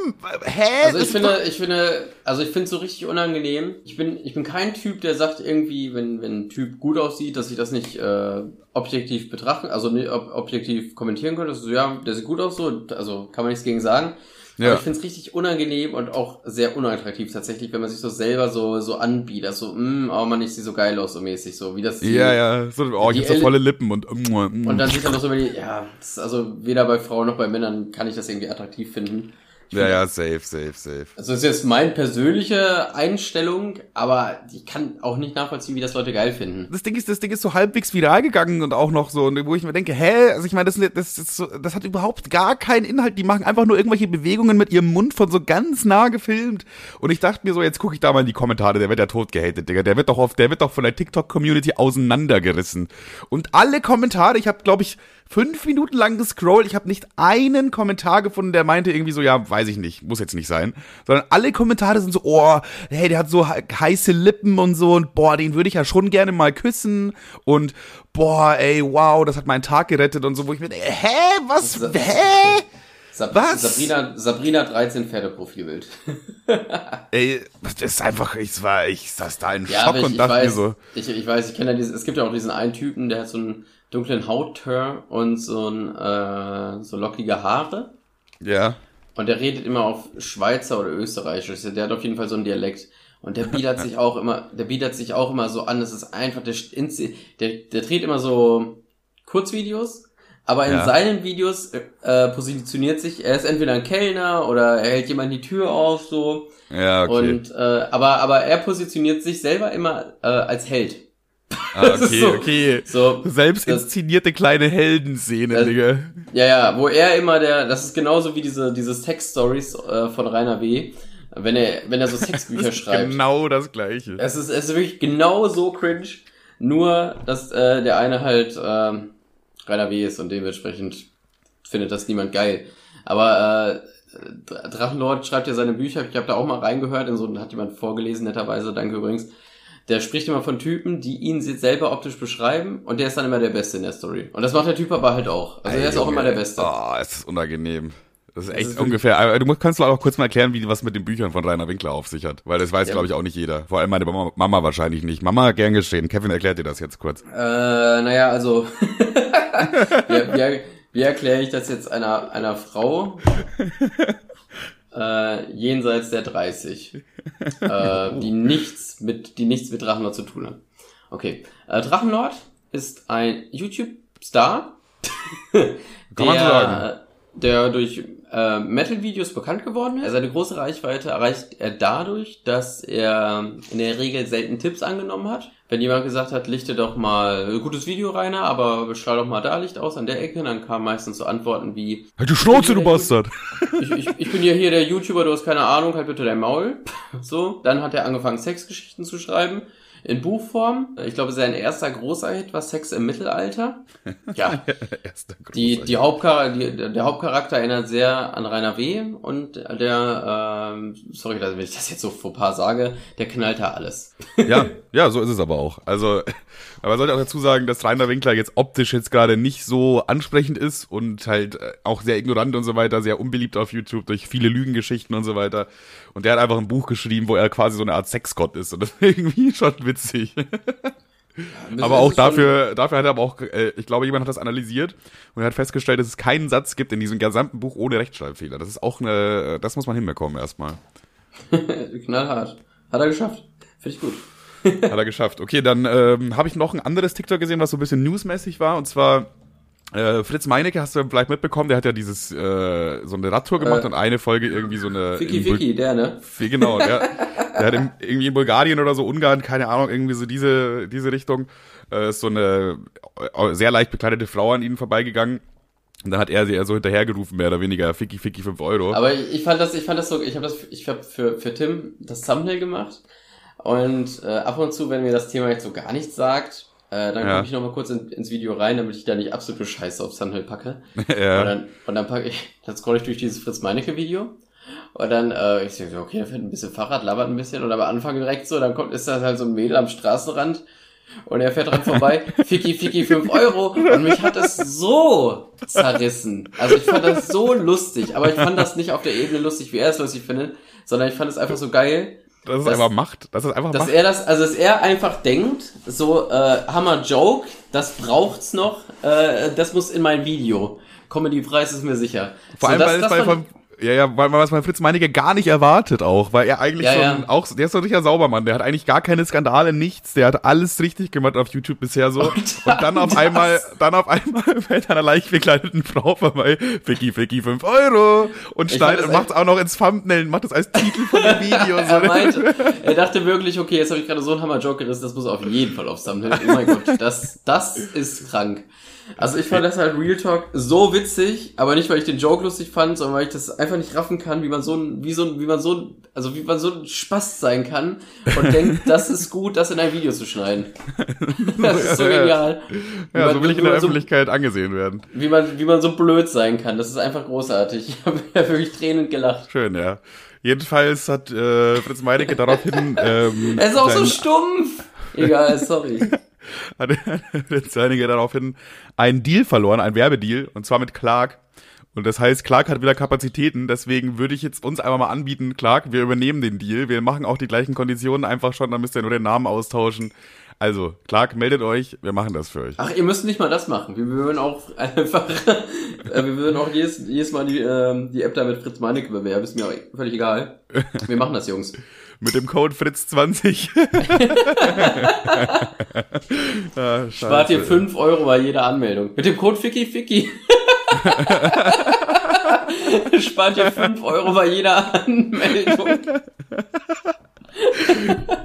Hä? Also ich finde, ich finde, also ich finde es so richtig unangenehm. Ich bin, ich bin kein Typ, der sagt irgendwie, wenn, wenn ein Typ gut aussieht, dass ich das nicht äh, objektiv betrachten, also nicht ob, objektiv kommentieren könnte. So, ja, der sieht gut aus, so, also kann man nichts gegen sagen. Ja. Aber ich finde es richtig unangenehm und auch sehr unattraktiv tatsächlich, wenn man sich so selber so so anbietet, so, mm, oh man, ich sehe so geil aus, so mäßig, so wie das. die- ja, ja, so, oh, ich Die hab so volle Lippen und, mm, mm. Und dann sieht man noch so, die, ja, also weder bei Frauen noch bei Männern kann ich das irgendwie attraktiv finden. Ja, ja, safe, safe, safe. Also das ist jetzt meine persönliche Einstellung, aber ich kann auch nicht nachvollziehen, wie das Leute geil finden. das Ding ist, das Ding ist so halbwegs viral gegangen und auch noch so, wo ich mir denke, hä, also ich meine, das, das, ist so, das hat überhaupt gar keinen Inhalt. Die machen einfach nur irgendwelche Bewegungen mit ihrem Mund von so ganz nah gefilmt. Und ich dachte mir so, jetzt gucke ich da mal in die Kommentare, der wird ja tot gehatet, Digga. Der wird doch auf, der wird doch von der TikTok-Community auseinandergerissen. Und alle Kommentare, ich habe, glaube ich, fünf Minuten lang gescrollt, ich habe nicht einen Kommentar gefunden, der meinte irgendwie so, ja, weiß ich nicht, muss jetzt nicht sein. Sondern alle Kommentare sind so, oh, hey, der hat so he- heiße Lippen und so und boah, den würde ich ja schon gerne mal küssen und boah, ey, wow, das hat meinen Tag gerettet und so, wo ich mir denke, hä, was, hä? Sab Was? Sabrina, Sabrina 13 Pferdeprofilbild. *laughs* Ey, das ist einfach, ich war, ich saß da in Ja, Schock ich, und dachte mir weiß, so, ich, ich weiß, ich kenne ja diese, es gibt ja auch diesen einen Typen, der hat so einen dunklen Hautteur und so ein, äh, so lockige Haare. ja. Und der redet immer auf Schweizer oder Österreichisch. Der hat auf jeden Fall so einen Dialekt. Und der bietet sich auch immer, der bietet sich auch immer so an. Das ist einfach, der, der, der dreht immer so Kurzvideos. Aber in Ja. seinen Videos äh, positioniert sich, er ist entweder ein Kellner oder er hält jemand die Tür auf, so. Ja, okay. Und, äh, aber, aber er positioniert sich selber immer äh, als Held. Ah, okay, so- okay. So, Selbst inszenierte kleine Heldenszene, Das- Digga. Ja, ja, wo er immer der, das ist genauso wie diese, diese Sex-Stories äh, von Rainer W., wenn er, wenn er so *laughs* Sexbücher schreibt. genau das Gleiche. Es ist, es ist wirklich genau so cringe, nur, dass äh, der eine halt ähm, Rainer W. ist und dementsprechend findet das niemand geil. Aber äh, Dr- Drachenlord schreibt ja seine Bücher, ich habe da auch mal reingehört, in so hat jemand vorgelesen, netterweise, danke übrigens. Der spricht immer von Typen, die ihn selber optisch beschreiben und der ist dann immer der Beste in der Story. Und das macht der Typ aber halt auch. Also er ist auch immer der Beste. Oh, es ist unangenehm. Das ist echt ist wirklich- ungefähr. Aber Du kannst du auch kurz mal erklären, wie was mit den Büchern von Rainer Winkler auf sich hat. Weil das weiß, Ja. glaube ich, auch nicht jeder. Vor allem meine Mama, Mama wahrscheinlich nicht. Mama, gern geschehen. Kevin erklärt dir das jetzt kurz. Äh, naja, also *laughs* wie, wie, wie erkläre ich das jetzt einer, einer Frau *laughs* äh, jenseits der 30, *laughs* äh, die nichts mit, die nichts mit Drachenlord zu tun hat. Okay, äh, Drachenlord ist ein YouTube-Star, Kann man so sagen. der, der durch äh, Metal-Videos bekannt geworden ist. Seine große Reichweite erreicht er dadurch, dass er in der Regel selten Tipps angenommen hat. Wenn jemand gesagt hat, lichte doch mal ein gutes Video rein, aber strahl doch mal da Licht aus an der Ecke, dann kamen meistens so Antworten wie, Halt die Schnauze, du Bastard! ich, ich, ich bin ja hier der YouTuber, du hast keine Ahnung, halt bitte dein Maul. So, dann hat er angefangen, Sexgeschichten zu schreiben. In Buchform. Ich glaube, sein erster großer Hit war Sex im Mittelalter. *laughs* Ja, Erster großer die, die Hauptchar die, der Hauptcharakter erinnert sehr an Rainer W. und der, ähm, sorry, dass ich das jetzt so vor paar sage, der knallt da alles. *laughs* Ja, ja, so ist es aber auch. Also, *laughs* aber man sollte auch dazu sagen, dass Rainer Winkler jetzt optisch jetzt gerade nicht so ansprechend ist und halt äh, auch sehr ignorant und so weiter, sehr unbeliebt auf YouTube durch viele Lügengeschichten und so weiter. Und der hat einfach ein Buch geschrieben, wo er quasi so eine Art Sexgott ist. Und das ist *laughs* irgendwie schon witzig. aber auch dafür, dafür hat er aber auch, äh, ich glaube, jemand hat das analysiert und er hat festgestellt, dass es keinen Satz gibt in diesem gesamten Buch ohne Rechtschreibfehler. Das ist auch eine, das muss man hinbekommen erstmal. *laughs* Knallhart. Hat er geschafft. Finde ich gut. Hat er geschafft. Okay, dann ähm, habe ich noch ein anderes TikTok gesehen, was so ein bisschen newsmäßig war. Und zwar äh, Fritz Meinecke, hast du vielleicht mitbekommen, der hat ja dieses äh, so eine Radtour gemacht Äh, und eine Folge irgendwie so eine. Ficky in Bul- Ficky, der, ne? Genau, der, *laughs* der hat in, irgendwie in Bulgarien oder so, Ungarn, keine Ahnung, irgendwie so diese, diese Richtung, äh, ist so eine äh, sehr leicht bekleidete Frau an ihnen vorbeigegangen. Und dann hat er sie eher so hinterhergerufen, mehr oder weniger, Ficky, Ficky, 5 Euro. Aber ich, ich fand das, ich fand das so, ich habe das, ich habe für, für Tim das Thumbnail gemacht und äh, ab und zu, wenn mir das Thema jetzt so gar nichts sagt, äh, dann Ja. gucke ich noch mal kurz in, ins Video rein, damit ich da nicht absolute Scheiße aufs Thumbnail packe. *laughs* Und ja. dann, und dann packe ich, dann scroll ich durch dieses Fritz Meinecke Video und dann, äh, ich so, okay, da fährt ein bisschen Fahrrad, labert ein bisschen und am Anfang direkt so, dann kommt, ist das halt so ein Mädel am Straßenrand und er fährt dran vorbei, *laughs* Ficky, Ficky, 5 Euro und mich hat es so zerrissen. Also ich fand das so lustig, aber ich fand das nicht auf der Ebene lustig, wie er es lustig findet, sondern ich fand es einfach so geil, Das ist das- einfach Macht. Das ist einfach dass Macht. er das, also dass er einfach denkt, so äh, Hammer Joke, das braucht's noch, äh, das muss in mein Video. Comedy-Preis ist mir sicher. Vor so, allem, das- weil es bei, von, ja, ja, weil man was bei Fritz Meinecke gar nicht erwartet auch, weil er eigentlich Ja, so ja. ein, auch, der ist so ein richtiger Saubermann, der hat eigentlich gar keine Skandale, nichts, der hat alles richtig gemacht auf YouTube bisher so. Und, dann auf das. einmal, dann auf einmal *laughs* fällt einer leicht bekleideten Frau vorbei, Ficky, Ficky, 5 Euro und Ich schneidet und macht's auch noch ins Thumbnail, macht das als Titel von dem *laughs* Video. er so. meinte, er dachte wirklich, okay, jetzt habe ich gerade so einen Hammer Joke gerissen, das muss auf jeden Fall aufs Thumbnail. Oh mein Gott, das, das ist krank. Also ich fand das halt Real Talk so witzig, aber nicht, weil ich den Joke lustig fand, sondern weil ich das einfach nicht raffen kann, wie man so ein, wie so ein, wie man so ein, also wie man so ein Spaß sein kann und *laughs* denkt, das ist gut, das in ein Video zu schneiden. *laughs* Das ist so genial. Wie Ja, man- so will ich in der man so- Öffentlichkeit angesehen werden. wie man, wie man so blöd sein kann. Das ist einfach großartig. *laughs* Ich habe ja wirklich tränend gelacht. Schön, ja. Jedenfalls hat äh, Fritz Meinecke daraufhin ähm, Er ist auch so stumpf. Egal, sorry. *laughs* hat Fritz Meinecke daraufhin einen Deal verloren, einen Werbedeal, und zwar mit Clark. Und das heißt, Clark hat wieder Kapazitäten, deswegen würde ich jetzt uns einmal mal anbieten, Clark, wir übernehmen den Deal, wir machen auch die gleichen Konditionen einfach schon, dann müsst ihr nur den Namen austauschen. Also, Clark, meldet euch, wir machen das für euch. Ach, ihr müsst nicht mal das machen. Wir würden auch *laughs* einfach, äh, wir würden auch jedes, jedes Mal die, ähm, die App da mit Fritz Meinecke bewerben. Ist mir völlig egal. Wir machen das, Jungs. Mit dem Code Fritz20. *laughs* ah, Spart ihr scheiße. 5 Euro bei jeder Anmeldung. Mit dem Code Ficky Ficky. *laughs* Spart ihr 5 Euro bei jeder Anmeldung. *laughs*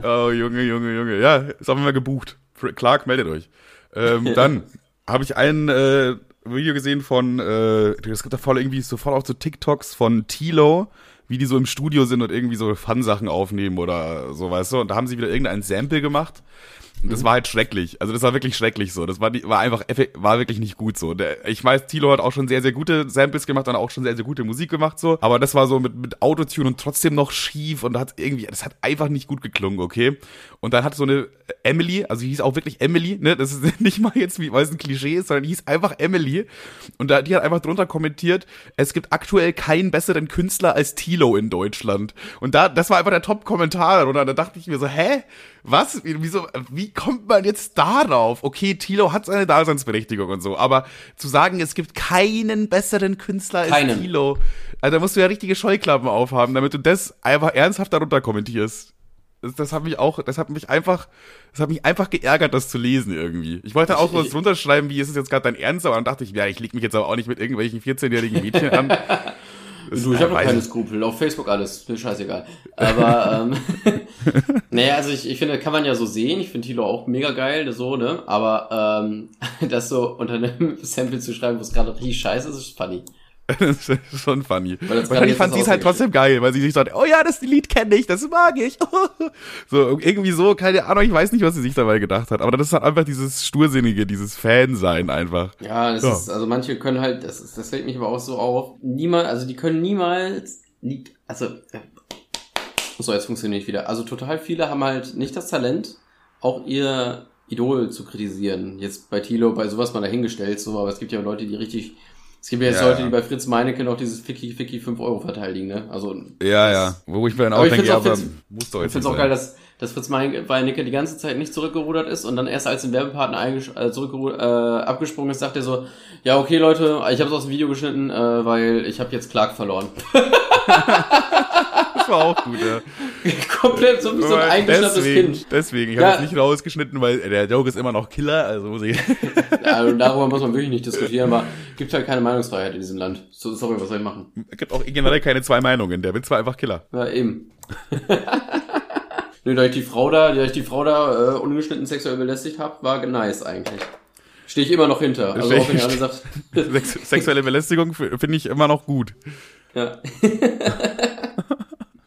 Oh, Junge, Junge, Junge. Ja, ist auf einmal gebucht. Clark, meldet euch. Ähm, dann habe ich ein äh, Video gesehen von, äh, es gibt da voll irgendwie sofort auch so TikToks von Tilo, wie die so im Studio sind und irgendwie so Fun-Sachen aufnehmen oder so, weißt du. Und da haben sie wieder irgendein Sample gemacht. Und das war halt schrecklich. Also das war wirklich schrecklich so. Das war, die, war einfach, war wirklich nicht gut so. Der, ich weiß, Tilo hat auch schon sehr, sehr gute Samples gemacht und auch schon sehr, sehr gute Musik gemacht so. Aber das war so mit, mit Autotune und trotzdem noch schief und hat irgendwie, das hat einfach nicht gut geklungen, okay? Und dann hat so eine Emily, also die hieß auch wirklich Emily, ne? Das ist *laughs* nicht mal jetzt, wie, weil es ein Klischee ist, sondern die hieß einfach Emily. Und da, die hat einfach drunter kommentiert, es gibt aktuell keinen besseren Künstler als Tilo in Deutschland. Und da, das war einfach der Top-Kommentar. Und da dachte ich mir so, hä? Was? Wie- Wieso, wie kommt man jetzt darauf? Okay, Tilo hat seine Daseinsberechtigung und so, aber zu sagen, es gibt keinen besseren Künstler als Keinen. Tilo, also da musst du ja richtige Scheuklappen aufhaben, damit du das einfach ernsthaft darunter kommentierst. Das, hat mich auch, das hat mich einfach, das hat mich einfach geärgert, das zu lesen irgendwie. Ich wollte auch was drunter schreiben, wie ist es jetzt gerade dein Ernst, aber dann dachte ich, ja, ich leg mich jetzt aber auch nicht mit irgendwelchen 14-jährigen *laughs* Mädchen an. Das- Du, ich habe weiß keine ich- Skrupel. Auf Facebook alles. Mir scheißegal. Aber, ähm, *laughs* naja, also ich, ich finde, kann man ja so sehen. Ich finde Tilo auch mega geil, so, ne? Aber, ähm, *laughs* das so unter einem Sample zu schreiben, wo es gerade richtig scheiße ist, ist funny. *laughs* das ist schon funny. Wahrscheinlich jetzt fand sie es halt trotzdem geil, weil sie sich sagt, oh ja, das Lied kenne ich, das mag ich. *laughs* so, irgendwie so, keine Ahnung, ich weiß nicht, was sie sich dabei gedacht hat. Aber das ist halt einfach dieses Stursinnige, dieses Fan-Sein einfach. Ja, das Ja. ist, also manche können halt, das, ist, das fällt mich aber auch so auf, niemals, also die können niemals, nie, also, äh, so, jetzt funktioniert wieder. Also total viele haben halt nicht das Talent, auch ihr Idol zu kritisieren. Jetzt bei Tilo, bei sowas mal dahingestellt, so, aber es gibt ja Leute, die richtig, es gibt ja jetzt Ja, Leute, die bei Fritz Meinecke noch dieses Ficky Ficky 5 Euro verteidigen, ne? Also, Ja, ja. Wo ich mir dann auch denke, ja, aber muss doch Ich finde es auch geil, dass, dass Fritz Meinecke die ganze Zeit nicht zurückgerudert ist und dann erst als ein Werbepartner äh, zurückgeru- äh, abgesprungen ist, sagt er so, ja okay Leute, ich habe es aus dem Video geschnitten, äh, weil ich habe jetzt Clark verloren. *laughs* *laughs* Das war auch gut, ja. *laughs* Komplett so wie so ein eingeschnapptes Kind. deswegen, ich Ja. habe jetzt nicht rausgeschnitten, weil der Joke ist immer noch Killer, also muss ich. *laughs* Also darüber muss man wirklich nicht diskutieren, aber gibt halt keine Meinungsfreiheit in diesem Land. So, sorry, was soll ich machen? Es gibt auch generell keine zwei Meinungen. Der Witz war einfach Killer. Ja, eben. *laughs* Nö, da ich die Frau da, da ich die Frau da äh, ungeschnitten sexuell belästigt habe, war nice eigentlich. Stehe ich immer noch hinter. Also auch wenn ihr alle sagt, Sex sexuelle Belästigung finde ich immer noch gut. ja.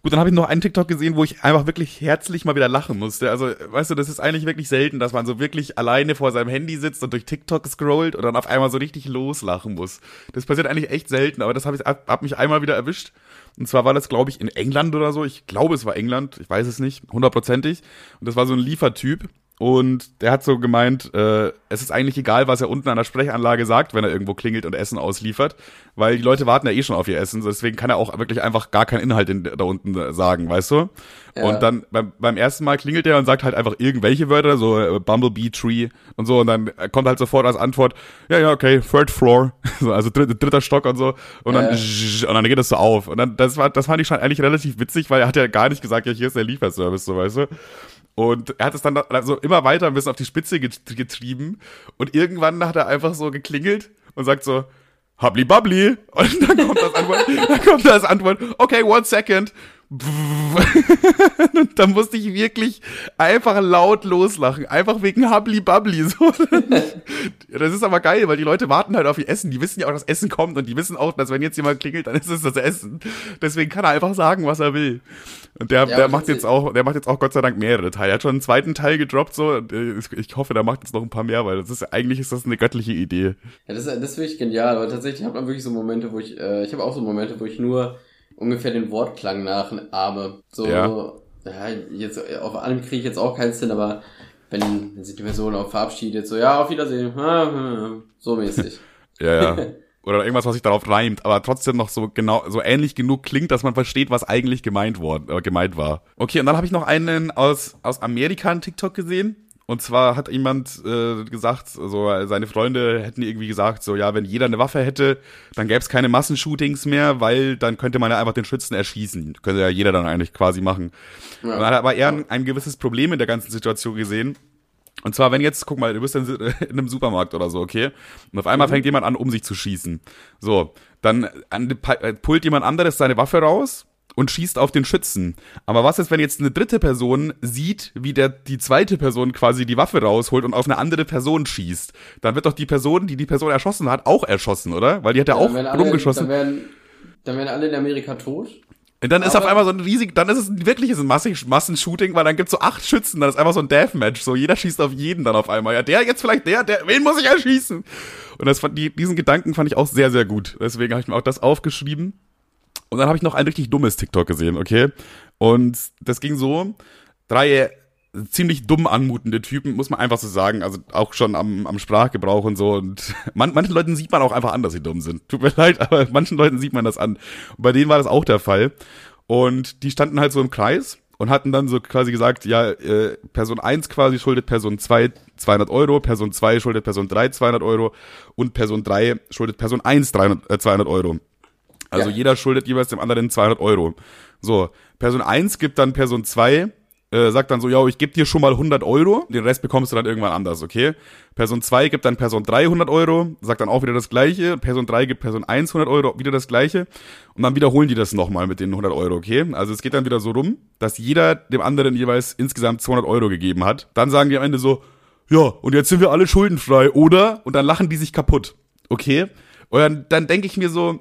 Gut, dann habe ich noch einen TikTok gesehen, wo ich einfach wirklich herzlich mal wieder lachen musste. Also, weißt du, das ist eigentlich wirklich selten, dass man so wirklich alleine vor seinem Handy sitzt und durch TikTok scrollt und dann auf einmal so richtig loslachen muss. Das passiert eigentlich echt selten, aber das habe ich hab, mich einmal wieder erwischt. Und zwar war das, glaube ich, in England oder so. Ich glaube, es war England. Ich weiß es nicht, hundertprozentig. Und das war so ein Liefertyp. Und der hat so gemeint, äh, es ist eigentlich egal, was er unten an der Sprechanlage sagt, wenn er irgendwo klingelt und Essen ausliefert, weil die Leute warten ja eh schon auf ihr Essen, deswegen kann er auch wirklich einfach gar keinen Inhalt in, da unten sagen, weißt du? Ja. Und dann beim, beim ersten Mal klingelt er und sagt halt einfach irgendwelche Wörter, so äh, Bumblebee Tree und so, und dann kommt halt sofort als Antwort, ja, ja, okay, third floor, *laughs* so, also dritter, dritter Stock und so, und dann, Ja. und dann geht das so auf. Und dann, das war, das fand ich schon eigentlich relativ witzig, weil er hat ja gar nicht gesagt, ja, hier ist der Lieferservice, so, weißt du? Und er hat es dann also immer weiter ein bisschen auf die Spitze get- getrieben. Und irgendwann hat er einfach so geklingelt und sagt so, Habli Babli. *laughs* Und dann kommt das Antwort, dann kommt das Antwort, okay, one second. *laughs* Und dann musste ich wirklich einfach laut loslachen. Einfach wegen Habli Babli. *laughs* So. Das ist aber geil, weil die Leute warten halt auf ihr Essen. Die wissen ja auch, dass Essen kommt und die wissen auch, dass wenn jetzt jemand klingelt, dann ist es das Essen. Deswegen kann er einfach sagen, was er will. Und der, Ja, der macht jetzt auch, der macht jetzt auch Gott sei Dank mehrere Teile. Er hat schon einen zweiten Teil gedroppt, so. Äh, Ich hoffe, der macht jetzt noch ein paar mehr, weil das ist, eigentlich ist das eine göttliche Idee. Ja, das, ist- das finde ich genial, aber tatsächlich habe ich wirklich so Momente, wo ich, äh, ich habe auch so Momente, wo ich nur ungefähr den Wortklang nachahme. So, Ja. ja, jetzt, auf allem kriege ich jetzt auch keinen Sinn, aber wenn, wenn sich die Person auch verabschiedet, so, ja, auf Wiedersehen, *laughs* so mäßig. *laughs* Ja, ja. *laughs* Oder irgendwas, was sich darauf reimt, aber trotzdem noch so genau, so ähnlich genug klingt, dass man versteht, was eigentlich gemeint worden, äh, gemeint war. Okay, und dann habe ich noch einen aus, aus Amerika einen TikTok gesehen. Und zwar hat jemand äh, gesagt, so seine Freunde hätten irgendwie gesagt, so ja, wenn jeder eine Waffe hätte, dann gäbe es keine Massenshootings mehr, weil dann könnte man ja einfach den Schützen erschießen. Könnte ja jeder dann eigentlich quasi machen. Ja. Und dann hat er aber eher ein, ein gewisses Problem in der ganzen Situation gesehen. Und zwar, wenn jetzt, guck mal, du bist in, in *laughs* einem Supermarkt oder so, okay? Und auf einmal fängt jemand an, um sich zu schießen. So, dann an, pullt jemand anderes seine Waffe raus und schießt auf den Schützen. Aber was ist, wenn jetzt eine dritte Person sieht, wie der, die zweite Person quasi die Waffe rausholt und auf eine andere Person schießt? Dann wird doch die Person, die die Person erschossen hat, auch erschossen, oder? Weil die hat ja, auch dann werden alle, rumgeschossen. Dann werden, dann werden alle in Amerika tot. Und dann ist Aber- auf einmal so ein riesig, dann ist es ein wirkliches Massi- Massenshooting, weil dann gibt's so acht Schützen, dann ist einfach so ein Deathmatch, so jeder schießt auf jeden dann auf einmal. Ja, der jetzt vielleicht der, der, wen muss ich erschießen? Und das fand, die, diesen Gedanken fand ich auch sehr, sehr gut. Deswegen habe ich mir auch das aufgeschrieben. Und dann habe ich noch ein richtig dummes TikTok gesehen, okay? Und das ging so, drei ziemlich dumm anmutende Typen, muss man einfach so sagen, also auch schon am, am Sprachgebrauch und so. Und *laughs* man, manchen Leuten sieht man auch einfach an, dass sie dumm sind. Tut mir *laughs* leid, aber manchen Leuten sieht man das an. Und bei denen war das auch der Fall. Und die standen halt so im Kreis und hatten dann so quasi gesagt, ja, äh, Person 1 quasi schuldet Person 2 200 Euro, Person 2 schuldet Person 3 200 Euro und Person 3 schuldet Person 1 300, äh, 200 Euro. Also Ja. jeder schuldet jeweils dem anderen 200 Euro. So, Person 1 gibt dann Person 2, äh, sagt dann so, ja, ich gebe dir schon mal 100 Euro, den Rest bekommst du dann irgendwann anders, okay? Person 2 gibt dann Person 3 100 Euro, sagt dann auch wieder das Gleiche. Person 3 gibt Person 1 100 Euro, wieder das Gleiche. Und dann wiederholen die das nochmal mit den 100 Euro, okay? Also es geht dann wieder so rum, dass jeder dem anderen jeweils insgesamt 200 Euro gegeben hat. Dann sagen die am Ende so, ja, und jetzt sind wir alle schuldenfrei, oder? Und dann lachen die sich kaputt, okay? Und dann, dann denke ich mir so,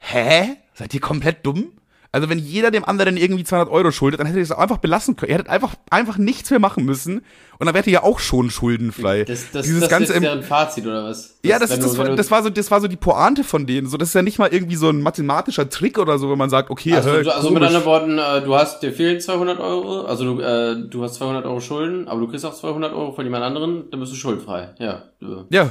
hä? Seid ihr komplett dumm? Also wenn jeder dem anderen irgendwie 200 Euro schuldet, dann hättet ihr es auch einfach belassen können. Ihr hättet einfach, einfach nichts mehr machen müssen und dann wärt ihr ja auch schon schuldenfrei. Das, das, Dieses das ganze ist deren Fazit, oder was? ja, das, wenn das, du- war, das, war so, das war so die Pointe von denen. So, das ist ja nicht mal irgendwie so ein mathematischer Trick oder so, wenn man sagt, okay, Also, du- also mit anderen Worten, äh, du hast, dir fehlen 200 Euro, also du, äh, du hast 200 Euro Schulden, aber du kriegst auch 200 Euro von jemand anderen, dann bist du schuldfrei. Ja. ja,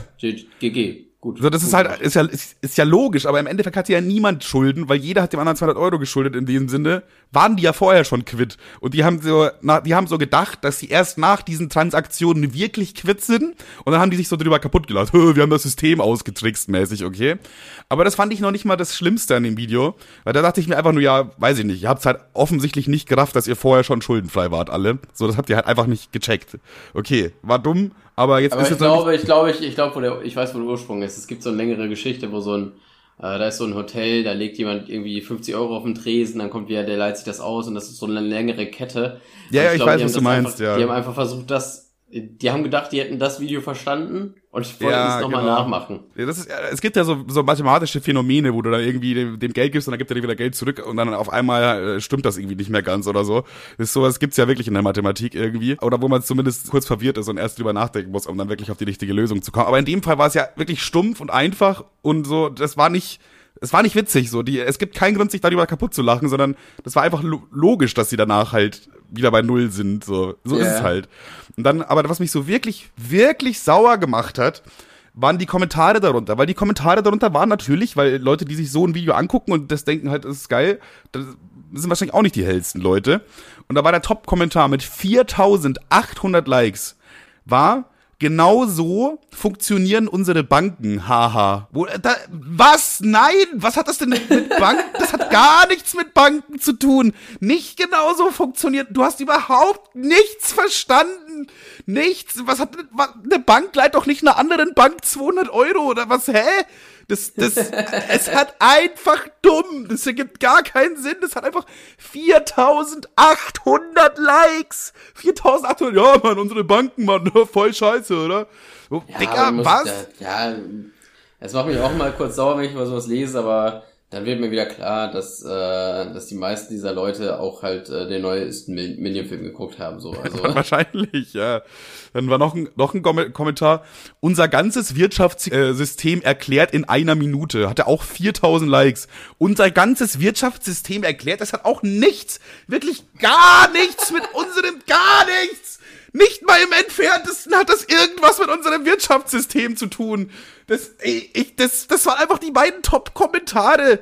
GG. Gut. So, das ist Gut halt, ist ja, ist, ist ja logisch, aber im Endeffekt hat ja niemand Schulden, weil jeder hat dem anderen 200 Euro geschuldet in dem Sinne. Waren die ja vorher schon quitt. Und die haben so, na, die haben so gedacht, dass sie erst nach diesen Transaktionen wirklich quitt sind. Und dann haben die sich so drüber kaputt gelassen. "Hö, Wir haben das System ausgetrickst mäßig, okay? Aber das fand ich noch nicht mal das Schlimmste an dem Video. Weil da dachte ich mir einfach nur, ja, weiß ich nicht. Ihr habt halt offensichtlich nicht gerafft, dass ihr vorher schon schuldenfrei wart, alle. So, das habt ihr halt einfach nicht gecheckt. Okay, war dumm, aber jetzt Aber ist ich glaube, ich glaube, ich, ich glaube, wo der, ich weiß, wo der Ursprung ist. Es gibt so eine längere Geschichte, wo so ein, äh, da ist so ein Hotel, da legt jemand irgendwie 50 Euro auf den Tresen, dann kommt wieder, der leiht sich das aus und das ist so eine längere Kette. Ja, ja, ich glaube, weiß, was du meinst, einfach, ja. Die haben einfach versucht, das, die haben gedacht, die hätten das Video verstanden und wollten Ja, es nochmal genau. nachmachen. Ja, das ist, ja, es gibt ja so, so mathematische Phänomene, wo du dann irgendwie dem, dem Geld gibst und dann gibt er dir wieder Geld zurück und dann auf einmal äh, stimmt das irgendwie nicht mehr ganz oder so. Das ist sowas gibt's ja wirklich in der Mathematik irgendwie. Oder wo man zumindest kurz verwirrt ist und erst drüber nachdenken muss, um dann wirklich auf die richtige Lösung zu kommen. Aber in dem Fall war es ja wirklich stumpf und einfach und so, das war nicht, es war nicht witzig so. Die, es gibt keinen Grund, sich darüber kaputt zu lachen, sondern das war einfach lo logisch, dass sie danach halt wieder bei Null sind. So, so ist Ja. es halt. Und dann, aber was mich so wirklich, wirklich sauer gemacht hat, waren die Kommentare darunter. Weil die Kommentare darunter waren natürlich, weil Leute, die sich so ein Video angucken und das denken halt, das ist geil, das sind wahrscheinlich auch nicht die hellsten Leute. Und da war der Top-Kommentar mit 4800 Likes, war genau so funktionieren unsere Banken, haha. Da, was? Nein! Was hat das denn mit Banken? *laughs* Das hat gar nichts mit Banken zu tun. Nicht genau so funktioniert. Du hast überhaupt nichts verstanden. Nichts. Was hat was, eine Bank leiht doch nicht einer anderen Bank 200 Euro oder was? Hä? Das, das, es hat einfach dumm. Das ergibt gar keinen Sinn. Das hat einfach 4800 Likes. 4800, ja, Mann, unsere Banken, Mann, *laughs* voll scheiße, oder? Oh, Digga, man muss- was? Ja, ja, es macht mich auch mal kurz sauer, wenn ich mal sowas lese, aber dann wird mir wieder klar, dass, äh, dass die meisten dieser Leute auch halt äh, den neuesten Min- Minion-Film geguckt haben. So. *laughs* Also, Wahrscheinlich, ja. Dann war noch ein, noch ein Kom- Kommentar. Unser ganzes Wirtschaftssystem erklärt in einer Minute. Hatte auch 4000 Likes. Unser ganzes Wirtschaftssystem erklärt. Das hat auch nichts, wirklich gar nichts mit unserem, gar nichts. Nicht mal im Entferntesten hat das irgendwas mit unserem Wirtschaftssystem zu tun. Das, ey, ich, das, das waren einfach die beiden Top-Kommentare.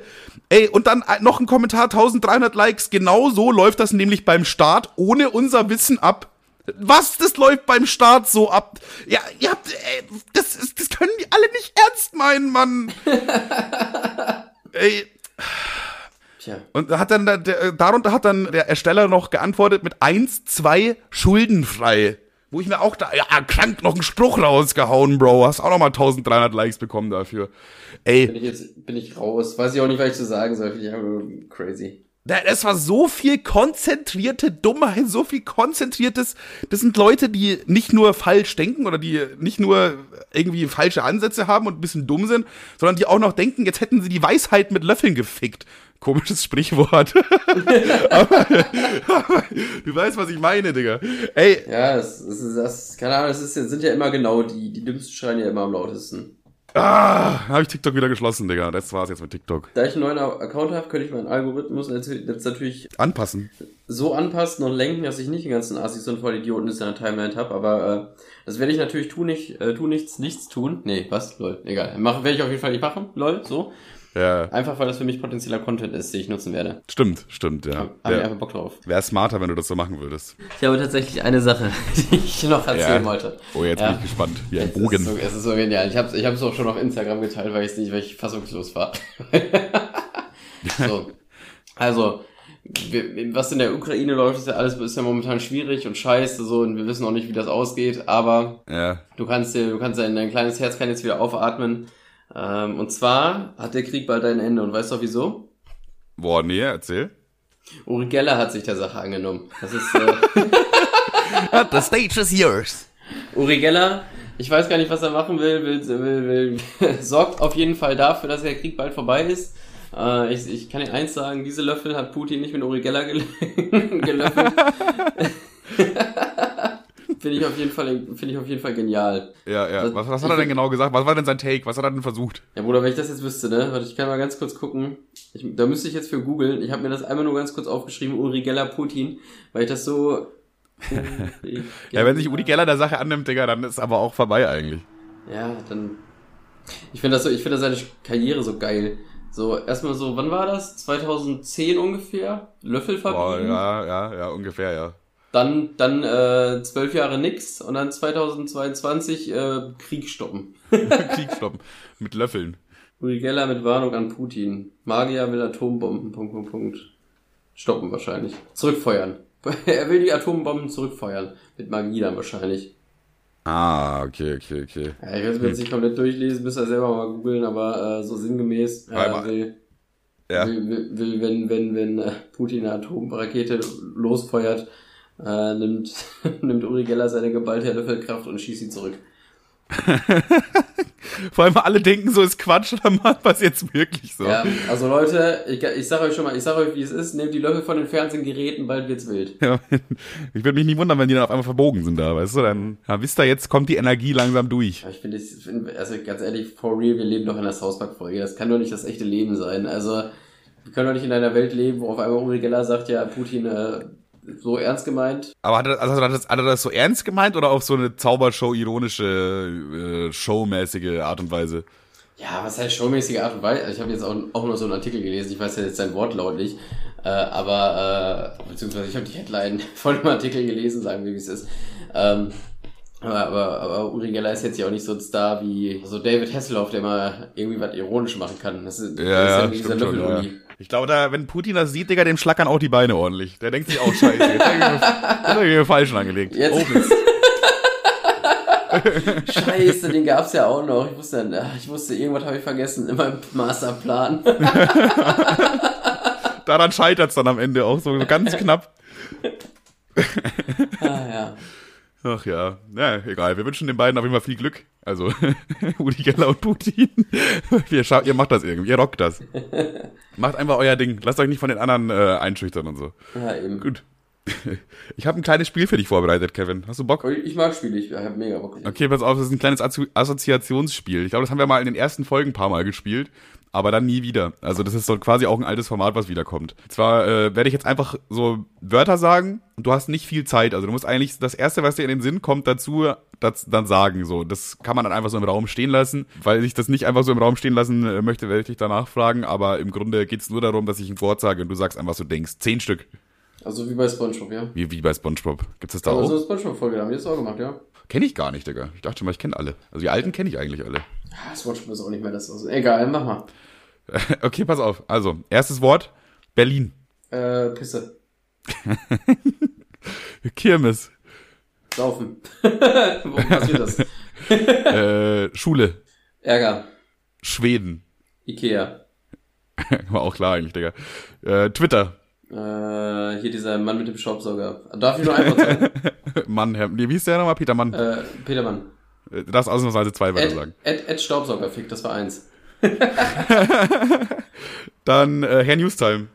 Ey, und dann noch ein Kommentar, 1300 Likes. Genau so läuft das nämlich beim Start ohne unser Wissen ab. Was? Das läuft beim Start so ab. Ja, ihr habt, ey, das, ist, das können die alle nicht ernst meinen, Mann. *laughs* ey, tja. und da hat dann der, der, darunter hat dann der Ersteller noch geantwortet mit 1, 2 schuldenfrei. Wo ich mir auch da, ja, krank noch einen Spruch rausgehauen, Bro. Hast auch noch mal 1300 Likes bekommen dafür. Ey, Bin ich jetzt bin ich raus. Weiß ich auch nicht, was ich zu sagen soll. Finde ich einfach crazy. Das war so viel konzentrierte Dummheit, so viel konzentriertes. Das sind Leute, die nicht nur falsch denken oder die nicht nur irgendwie falsche Ansätze haben und ein bisschen dumm sind, sondern die auch noch denken, jetzt hätten sie die Weisheit mit Löffeln gefickt. Komisches Sprichwort. *laughs* aber, aber du weißt, was ich meine, Digga. Ey, Ja, das, das ist das, keine Ahnung, das ist, sind ja immer genau die, die dümmsten schreien ja immer am lautesten. ah, habe ich TikTok wieder geschlossen, Digga. Das war's jetzt mit TikTok. Da ich einen neuen Account habe, könnte ich meinen Algorithmus natürlich- jetzt natürlich Anpassen. so anpassen und lenken, dass ich nicht die ganzen Assis und Vollidioten in der Timeline habe, aber äh, das werde ich natürlich tu nicht, äh, tu nichts, nichts tun. Nee, was? Lol, egal. Machen werde ich auf jeden Fall nicht machen, lol, so. Ja, Einfach weil das für mich potenzieller Content ist, den ich nutzen werde. stimmt, stimmt, ja. Habe ich Wär, einfach Bock drauf. wär smarter, wenn du das so machen würdest. Ich habe tatsächlich eine Sache, *laughs* die ich noch erzählen Ja. wollte. Oh, jetzt Ja. bin ich gespannt. Wie ein Es ist, Bogen. so, es ist so genial. Ich habe ich hab's auch schon auf Instagram geteilt, weil ich nicht, weil ich fassungslos war. *laughs* so. Also, wir, was in der Ukraine läuft, ist ja alles ist ja momentan schwierig und scheiße so und wir wissen auch nicht, wie das ausgeht, aber Ja. du kannst dir, du kannst dein, dein kleines Herz kann jetzt wieder aufatmen. Ähm, und zwar hat der Krieg bald ein Ende und weißt du wieso? Boah, nee, erzähl. Uri Geller hat sich der Sache angenommen. Das ist äh, *laughs* The stage is yours. Uri Geller, ich weiß gar nicht, was er machen will, will, will, will *laughs* sorgt auf jeden Fall dafür, dass der Krieg bald vorbei ist. Äh, ich, ich kann dir eins sagen, diese Löffel hat Putin nicht mit Uri Geller gel *laughs* gelöffelt. Finde ich, auf jeden Fall, finde ich auf jeden Fall genial. Ja, ja. Was, was hat er denn genau gesagt? Was war denn sein Take? Was hat er denn versucht? Ja, Bruder, wenn ich das jetzt wüsste, ne? Warte, ich kann mal ganz kurz gucken. Ich, da müsste ich jetzt für googeln. Ich habe mir das einmal nur ganz kurz aufgeschrieben, Uri Geller Putin, weil ich das so... *laughs* Ja, wenn sich Uri Geller der Sache annimmt, Digga, dann ist aber auch vorbei eigentlich. Ja, dann. Ich finde das so, ich finde seine Karriere so geil. So, erstmal so, wann war das? 2010 ungefähr? Löffel Boah, ja, ja, ja, ungefähr, ja. Dann, dann, äh, zwölf Jahre nix und dann 2022, äh, Krieg stoppen. *laughs* *laughs* Krieg stoppen. Mit Löffeln. Uri Geller mit Warnung an Putin. Magier will Atombomben, Punkt, Punkt, Punkt. Stoppen wahrscheinlich. Zurückfeuern. *laughs* er will die Atombomben zurückfeuern. Mit Magie dann wahrscheinlich. Ah, okay, okay, okay. Ja, ich werde es mir jetzt nicht komplett durchlesen, müsst ihr selber mal googeln, aber äh, so sinngemäß äh, will, Ja. will, will, will, wenn, wenn, wenn äh, Putin eine Atomrakete losfeuert, äh, nimmt, *laughs* nimmt Uri Geller seine geballte Löffelkraft und schießt sie zurück. *laughs* Vor allem alle denken so, ist Quatsch, oder macht was jetzt wirklich so? Ja, also Leute, ich, ich sag euch schon mal, ich sag euch, wie es ist, nehmt die Löffel von den Fernsehgeräten, bald wird's wild. Ja, *laughs* ich würde mich nicht wundern, wenn die dann auf einmal verbogen sind da, weißt du? Dann, ja, wisst ihr, jetzt kommt die Energie langsam durch. Ich finde, ich find, also ganz ehrlich, for real, wir leben doch in der South Park-Folge. Das kann doch nicht das echte Leben sein. Also, wir können doch nicht in einer Welt leben, wo auf einmal Uri Geller sagt, ja, Putin, äh, so ernst gemeint. Aber hat er, also hat, das, hat er das so ernst gemeint oder auf so eine Zaubershow, ironische, äh, showmäßige Art und Weise? Ja, was heißt showmäßige Art und Weise? Also Ich habe jetzt auch, auch nur so einen Artikel gelesen, ich weiß ja jetzt sein Wortlaut nicht, äh, aber, äh, beziehungsweise ich habe die Headline *laughs* von dem Artikel gelesen, sagen wir, wie es ist. Ähm, aber, aber, aber Uri Geller ist jetzt ja auch nicht so ein Star wie so David Hasselhoff, der mal irgendwie was ironisch machen kann. Das ist, Ja, das ist ja, wie dieser ja. Löffel-Uli. Ich glaube, da, wenn Putin das sieht, Digga, dem schlackern auch die Beine ordentlich. Der denkt sich auch, scheiße, jetzt hab ich mir, falschen angelegt. Jetzt- Mist. *laughs* Scheiße, den gab's ja auch noch. Ich wusste, ach, ich wusste, irgendwas habe ich vergessen in meinem Masterplan. *laughs* Daran scheitert's dann am Ende auch so, so ganz knapp. ah, ja. Ach ja, ja, egal. Wir wünschen den beiden auf jeden Fall viel Glück. Also, *laughs* Udi Geller und Putin. ihr, ihr macht das irgendwie, ihr rockt das. *laughs* Macht einfach euer Ding. Lasst euch nicht von den anderen äh, einschüchtern und so. ja, eben. Gut. *laughs* Ich habe ein kleines Spiel für dich vorbereitet, Kevin. Hast du Bock? Ich ich mag Spiele, ich habe mega Bock. Okay, pass auf, das ist ein kleines Assozi- Assoziationsspiel. Ich glaube, das haben wir mal in den ersten Folgen ein paar Mal gespielt, aber dann nie wieder. Also das ist so quasi auch ein altes Format, was wiederkommt. Zwar äh, werde ich jetzt einfach so Wörter sagen und du hast nicht viel Zeit. Also du musst eigentlich das Erste, was dir in den Sinn kommt, dazu das, dann sagen. So, Das kann man dann einfach so im Raum stehen lassen. Weil ich das nicht einfach so im Raum stehen lassen äh, möchte, werde ich dich danach fragen. Aber im Grunde geht's nur darum, dass ich ein Wort sage und du sagst einfach, was du denkst. Zehn Stück. Also wie bei Spongebob, ja. Wie, wie bei Spongebob. Gibt's das da Aber auch? so eine Spongebob-Folge da haben wir das auch gemacht, ja. Kenne ich gar nicht, Digga. Ich dachte schon mal, ich kenne alle. Also die alten kenne ich eigentlich alle. Ah, Spongebob ist auch nicht mehr das. Was. Egal, mach mal. *laughs* Okay, pass auf. Also, erstes Wort, Berlin. Äh, Pisse. *laughs* Kirmes. Saufen. *laughs* Wo passiert das? äh, Schule. Ärger. Schweden. Ikea. War auch klar eigentlich, Digga. Äh, Twitter. Äh, hier dieser Mann mit dem Staubsauger. Darf ich nur ein Wort sagen? Mann, Herr, wie hieß der nochmal? Peter Mann. äh, Petermann. Äh, Du darfst ausnahmsweise zwei Wörter Ed, sagen. Ed, Ed Staubsauger fickt, das war eins. *laughs* Dann äh, Herr Newstime.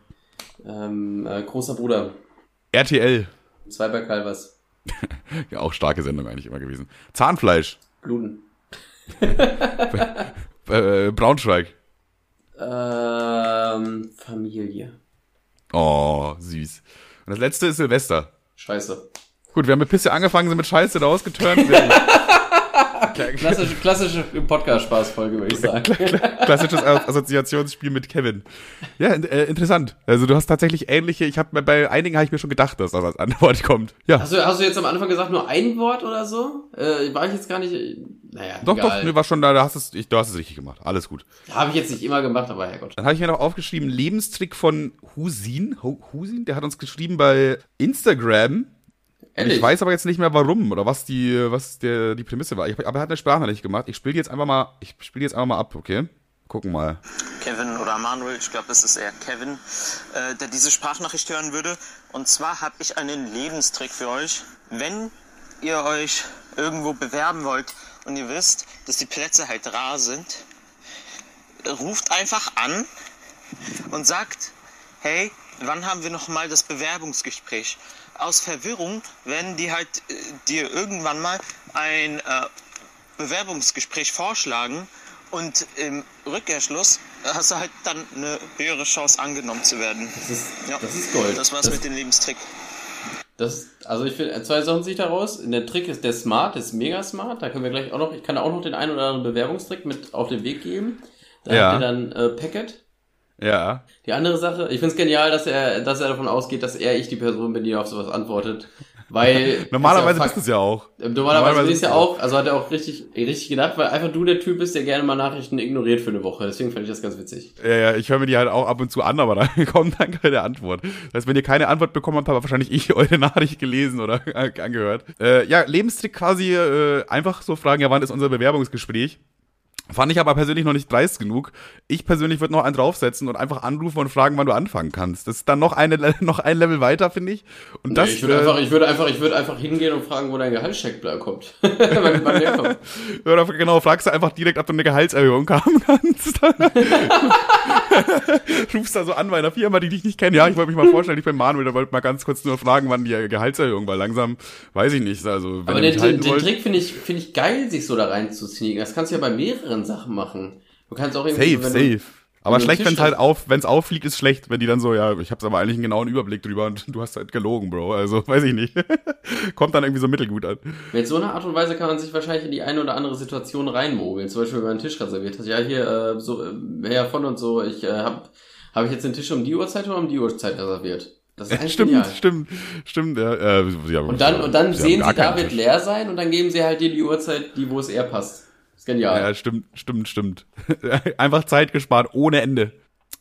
Ähm, äh, großer Bruder. RTL. Zwei bei Calvas. *laughs* Ja, auch starke Sendung eigentlich immer gewesen. Zahnfleisch. Bluten. *laughs* Äh, Braunschweig. Ähm, Familie. Oh, süß. Und das letzte ist Silvester. Scheiße. Gut, wir haben mit Pisse angefangen, sind mit Scheiße da Klassische, klassische Podcast-Spaß-Folge, würde ich sagen. Klassisches Assoziationsspiel mit Kevin. Ja, äh, interessant. Also du hast tatsächlich ähnliche, ich habe bei einigen habe ich mir schon gedacht, dass das als Antwort kommt. Ja. Hast du, hast du jetzt am Anfang gesagt, nur ein Wort oder so? Äh, war ich jetzt gar nicht. Naja, doch, egal. doch, nee, war schon da, da hast es, ich, du hast es richtig gemacht. Alles gut. Habe ich jetzt nicht immer gemacht, aber Herrgott. Dann habe ich mir noch aufgeschrieben, Lebenstrick von Husin. Hu- Husin, der hat uns geschrieben bei Instagram. Ehrlich? ich weiß aber jetzt nicht mehr warum oder was die, was der, die Prämisse war. Ich, aber er hat eine Sprachnachricht gemacht. Ich spiele jetzt einfach mal, ich spiele jetzt einfach mal ab, okay? Gucken mal. Kevin oder Manuel, ich glaube, es ist eher Kevin, äh, der diese Sprachnachricht hören würde. Und zwar habe ich einen Lebenstrick für euch. Wenn ihr euch irgendwo bewerben wollt und ihr wisst, dass die Plätze halt rar sind, ruft einfach an, und sagt, hey, wann haben wir noch mal das Bewerbungsgespräch? Aus Verwirrung werden die halt äh, dir irgendwann mal ein äh, Bewerbungsgespräch vorschlagen und im Rückkehrschluss hast du halt dann eine höhere Chance angenommen zu werden. Das ist, Ja, das ist Gold. Das war's das, mit dem Lebenstrick. Das, also ich finde, zwei Sachen sehe ich daraus. Der Trick ist der Smart, der ist mega smart. Da können wir gleich auch noch, ich kann auch noch den einen oder anderen Bewerbungstrick mit auf den Weg geben. Da Ja. habt ihr dann äh, Packet. Ja. Die andere Sache, ich finde es genial, dass er, dass er davon ausgeht, dass er ich die Person bin, die auf sowas antwortet. Weil. *laughs* Normalerweise ist bist du es ja auch. ja Normalerweise normalerweise ist ja bist du auch, also hat er auch richtig, richtig gedacht, weil einfach du der Typ bist, der gerne mal Nachrichten ignoriert für eine Woche. Deswegen fand ich das ganz witzig. Ja, ja, ich höre mir die halt auch ab und zu an, aber *laughs* da kommt dann keine Antwort. Das heißt, wenn ihr keine Antwort bekommen habt, habe wahrscheinlich ich *laughs* eure Nachricht gelesen oder angehört. Äh, ja, Lebenstrick quasi äh, einfach so fragen, ja, wann ist unser Bewerbungsgespräch? Fand ich aber persönlich noch nicht dreist genug. Ich persönlich würde noch einen draufsetzen und einfach anrufen und fragen, wann du anfangen kannst. Das ist dann noch, eine, *laughs* noch ein Level weiter, finde ich. Und das, ich würde äh, einfach, ich würde einfach, ich würde einfach hingehen und fragen, wo dein Gehaltscheck kommt. *laughs* wann, wann der kommt. *laughs* Oder genau, fragst du einfach direkt, ob du eine Gehaltserhöhung haben kannst. Rufst da so an bei einer Firma, die dich nicht kennen. Ja, ich wollte mich mal vorstellen, ich bin Manuel, da wollte mal ganz kurz nur fragen, wann die Gehaltserhöhung war. Langsam, weiß ich nicht. Also, wenn Aber den, den, den. Trick finde ich, finde ich geil, sich so da rein zu sneaken. Das kannst du ja bei mehreren Sachen machen. Du kannst auch irgendwie, Safe, safe. Aber schlecht, wenn es halt auf, wenn es auffliegt, ist schlecht, wenn die dann so, ja, ich hab's aber eigentlich einen genauen Überblick drüber und du hast halt gelogen, Bro. Also, *laughs* weiß ich nicht. *laughs* Kommt dann irgendwie so mittelgut an. Mit so einer Art und Weise kann man sich wahrscheinlich in die eine oder andere Situation reinmogeln. Zum Beispiel, wenn man einen Tisch reserviert hat. Ja, hier, äh, so, äh, Herr von und so, ich äh, habe hab ich jetzt den Tisch um die Uhrzeit oder um die Uhrzeit reserviert? Das ist eigentlich Stimmt, genial. stimmt, stimmt. Ja, äh, ja, Und dann, und dann sehen sie, da wird leer sein und dann geben sie halt dir die Uhrzeit, die, wo es eher passt. Genial. Ja, stimmt, stimmt, stimmt. *laughs* Einfach Zeit gespart ohne Ende.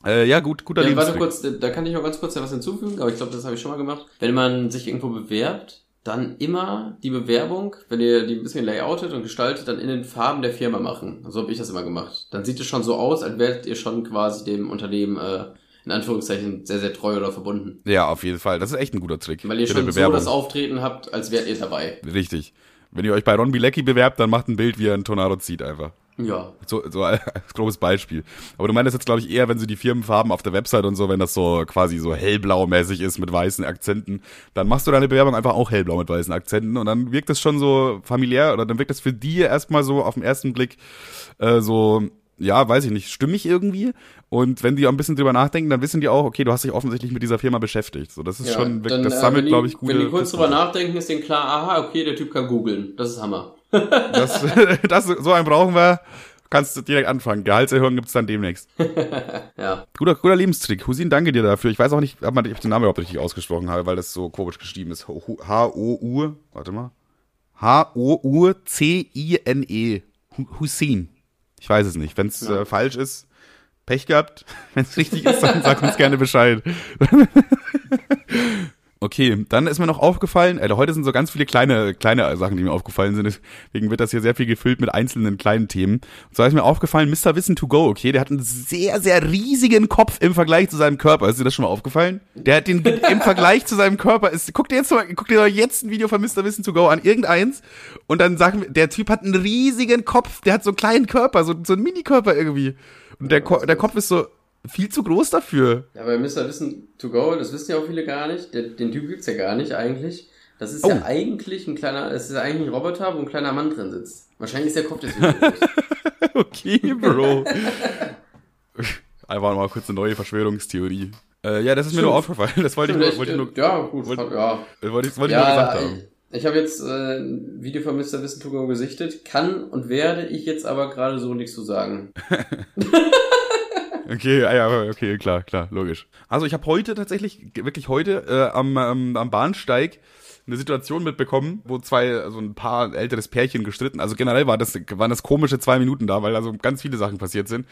Äh, ja, gut, guter Ja, warte kurz, da kann ich noch ganz kurz was hinzufügen, aber ich glaube, das habe ich schon mal gemacht. Wenn man sich irgendwo bewerbt, dann immer die Bewerbung, wenn ihr die ein bisschen layoutet und gestaltet, dann in den Farben der Firma machen. So habe ich das immer gemacht. Dann sieht es schon so aus, als wärt ihr schon quasi dem Unternehmen äh, in Anführungszeichen sehr, sehr treu oder verbunden. Ja, auf jeden Fall. Das ist echt ein guter Trick. Weil ihr schon so das Auftreten habt, als wärt ihr dabei. Richtig. Wenn ihr euch bei Ron Bilecki bewerbt, dann macht ein Bild, wie er einen Tornado zieht einfach. Ja. So, so als *laughs* grobes Beispiel. Aber du meinst jetzt, glaube ich, eher, wenn sie die Firmenfarben auf der Website und so, wenn das so quasi so hellblau-mäßig ist mit weißen Akzenten, dann machst du deine Bewerbung einfach auch hellblau mit weißen Akzenten und dann wirkt es schon so familiär oder dann wirkt es für die erstmal so auf den ersten Blick äh, so, ja, weiß ich nicht, stimmig irgendwie. Und wenn die auch ein bisschen drüber nachdenken, dann wissen die auch, okay, du hast dich offensichtlich mit dieser Firma beschäftigt. So, das ist ja. schon, dann, das äh, sammelt, die- glaube ich, gute. Wenn die kurz drüber nachdenken, ist denen klar, aha, okay, der Typ kann googeln. Das ist Hammer. Das, *laughs* das, so einen brauchen wir. Kannst du direkt anfangen. Gehaltserhöhung gibt's dann demnächst. *laughs* Ja. Guter, guter Lebenstrick. Husin, danke dir dafür. Ich weiß auch nicht, ob man- ob ich den Namen überhaupt richtig ausgesprochen habe, weil das so komisch geschrieben ist. H-O-U, warte mal. H-O-U-C-I-N-E. Hu- Hussein. Ich weiß es nicht. Wenn es Ja. äh, falsch ist, Pech gehabt. *laughs* Wenn es richtig ist, dann sag uns gerne Bescheid. *laughs* Okay, dann ist mir noch aufgefallen, äh, heute sind so ganz viele kleine, kleine Sachen, die mir aufgefallen sind. Deswegen wird das hier sehr viel gefüllt mit einzelnen kleinen Themen. Und zwar ist mir aufgefallen, Mr. Wissen to go, okay, der hat einen sehr, sehr riesigen Kopf im Vergleich zu seinem Körper. Ist dir das schon mal aufgefallen? Der hat den im Vergleich zu seinem Körper ist, guck dir jetzt mal, guck dir jetzt ein Video von Mr. Wissen to go an, irgendeins. Und dann sagen wir, der Typ hat einen riesigen Kopf, der hat so einen kleinen Körper, so, so einen Minikörper irgendwie. Und der, Ko der Kopf ist so viel zu groß dafür. Ja, bei Mr. Wissen to go, das wissen ja auch viele gar nicht. Der, den Typ gibt's ja gar nicht eigentlich. Das ist ja Oh. eigentlich ein kleiner, es ist ja eigentlich ein Roboter, wo ein kleiner Mann drin sitzt. Wahrscheinlich ist der Kopf deswegen. *laughs* Okay, Bro. *laughs* Einfach mal kurz eine neue Verschwörungstheorie. Äh, ja, das ist mir nur aufgefallen. Das wollte ich nur, wollte ich nur, ja, gut, wollte- ja. wollte ich, wollte ich nur gesagt Ja, haben. ich, ich habe jetzt äh, ein Video von Mr. Wissen to go gesichtet, kann und werde ich jetzt aber gerade so nichts zu sagen. *laughs* Okay, ah ja, okay, klar, klar, logisch. Also ich habe heute tatsächlich, wirklich heute, äh, am, am, am Bahnsteig eine Situation mitbekommen, wo zwei, also ein paar älteres Pärchen gestritten. Also generell war das, waren das komische zwei Minuten da, weil also ganz viele Sachen passiert sind.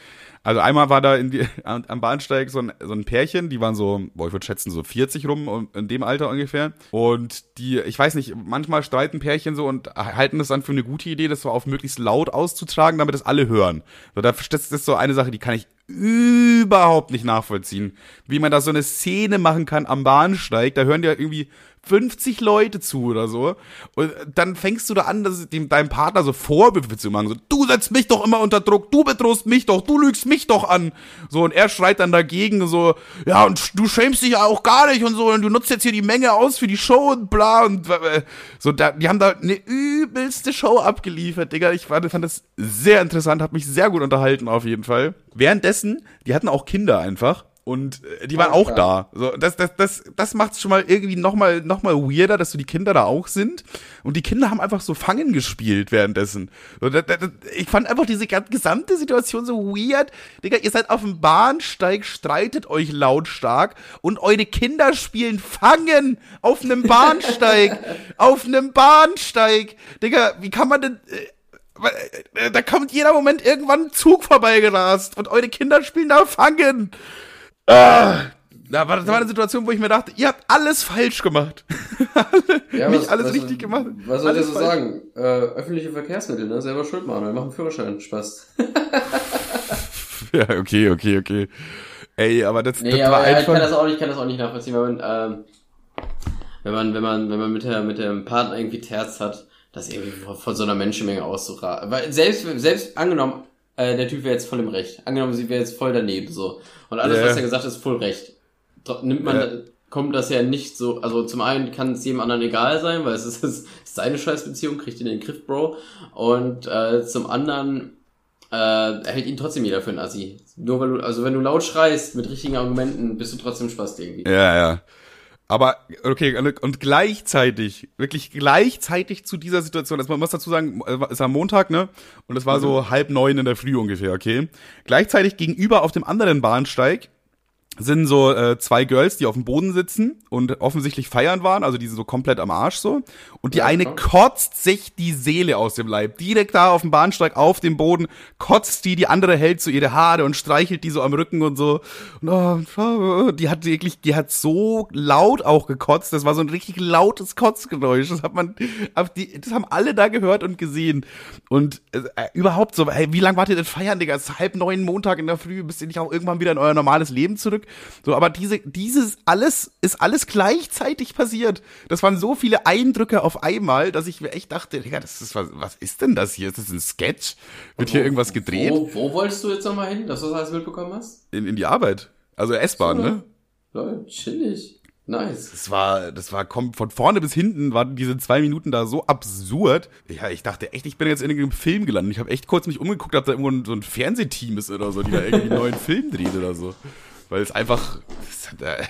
Also einmal war da in die, *laughs* am Bahnsteig so ein, so ein Pärchen, die waren so, boah, ich würde schätzen, so 40 rum, um- in dem Alter ungefähr. Und die, ich weiß nicht, manchmal streiten Pärchen so und halten es dann für eine gute Idee, das so auf möglichst laut auszutragen, damit es alle hören. So, das das ist so eine Sache, die kann ich überhaupt nicht nachvollziehen. Wie man da so eine Szene machen kann am Bahnsteig, da hören ja irgendwie 50 Leute zu oder so. Und dann fängst du da an, dass dem, deinem Partner so Vorwürfe zu machen. So, du setzt mich doch immer unter Druck, du bedrohst mich doch, du lügst mich doch an. So, und er schreit dann dagegen so, ja, und du schämst dich ja auch gar nicht und so, und du nutzt jetzt hier die Menge aus für die Show und bla und äh, so, da, die haben da eine übelste Show abgeliefert, Digga. Ich fand, fand das sehr interessant, hat mich sehr gut unterhalten auf jeden Fall. Währenddessen, die hatten auch Kinder einfach. Und äh, die waren auch da. So, das das, das, das macht es schon mal irgendwie nochmal noch mal weirder, dass so die Kinder da auch sind. Und die Kinder haben einfach so Fangen gespielt währenddessen. So, das, das, ich fand einfach diese gesamte Situation so weird. Digga, ihr seid auf dem Bahnsteig, streitet euch lautstark und eure Kinder spielen Fangen auf einem Bahnsteig. *laughs* auf einem Bahnsteig. Digga, wie kann man denn. Äh, da kommt jeder Moment irgendwann ein Zug vorbeigerast und eure Kinder spielen da Fangen. Ah, da war, das war eine Situation, wo ich mir dachte, ihr habt alles falsch gemacht. *laughs* Ja, Nicht was- alles was- richtig gemacht. Was soll ich so falsch. sagen? Äh, öffentliche Verkehrsmittel, ne? Selber schuld, Manuel. Mach einen Führerschein. Spaß. *laughs* Ja, okay, okay, okay. Ey, aber das, Nee, das aber war ja, ich kann das einfach. auch nicht, ich kann das auch nicht nachvollziehen, weil man, ähm, wenn man, wenn man, wenn man mit der, mit dem Partner irgendwie Terz hat, das irgendwie von, von so einer Menschenmenge auszuraten. Weil selbst, selbst angenommen, äh, der Typ wäre jetzt voll im Recht. Angenommen, sie wäre jetzt voll daneben, so. Und alles, Ja. was er gesagt hat, ist voll Recht. Nimmt man, Ja. kommt das ja nicht so, also zum einen kann es jedem anderen egal sein, weil es ist, *laughs* es ist seine Scheißbeziehung, kriegt ihn in den Griff, Bro. Und, äh, zum anderen, äh, hält ihn trotzdem jeder für einen Assi. Nur weil du, also wenn du laut schreist mit richtigen Argumenten, bist du trotzdem Spaß irgendwie. Ja, ja. Aber, okay, und gleichzeitig, wirklich gleichzeitig zu dieser Situation, also man muss dazu sagen, es war Montag, ne? Und es war Mhm. so halb neun in der Früh ungefähr, okay? Gleichzeitig gegenüber auf dem anderen Bahnsteig sind so äh, zwei Girls, die auf dem Boden sitzen und offensichtlich feiern waren, also die sind so komplett am Arsch so. Und die Ja, eine klar. kotzt sich die Seele aus dem Leib. Direkt da auf dem Bahnsteig, auf dem Boden, kotzt die, die andere hält so ihre Haare und streichelt die so am Rücken und so. Und, oh, die hat wirklich, die hat so laut auch gekotzt. Das war so ein richtig lautes Kotzgeräusch. Das hat man, das haben alle da gehört und gesehen. Und äh, überhaupt so, hey, wie lange wart ihr denn feiern, Digga? Es ist halb neun Montag in der Früh, müsst ihr nicht auch irgendwann wieder in euer normales Leben zurück? So, aber diese, dieses alles ist alles gleichzeitig passiert. Das waren so viele Eindrücke auf einmal, dass ich mir echt dachte, Digga, das ist was, was ist denn das hier? Ist das ein Sketch? Wird hier irgendwas gedreht? Wo, wo wolltest du jetzt nochmal hin, dass du das alles mitbekommen hast? In, in die Arbeit. Also S-Bahn, So, ne? Lol, chillig. Nice. Das war, das war von vorne bis hinten waren diese zwei Minuten da so absurd. Ja, ich dachte echt, ich bin jetzt in irgendeinem Film gelandet. Ich habe echt kurz mich umgeguckt, ob da irgendwo so ein Fernsehteam ist oder so, die da irgendwie einen neuen Film dreht oder so. Weil es einfach äh,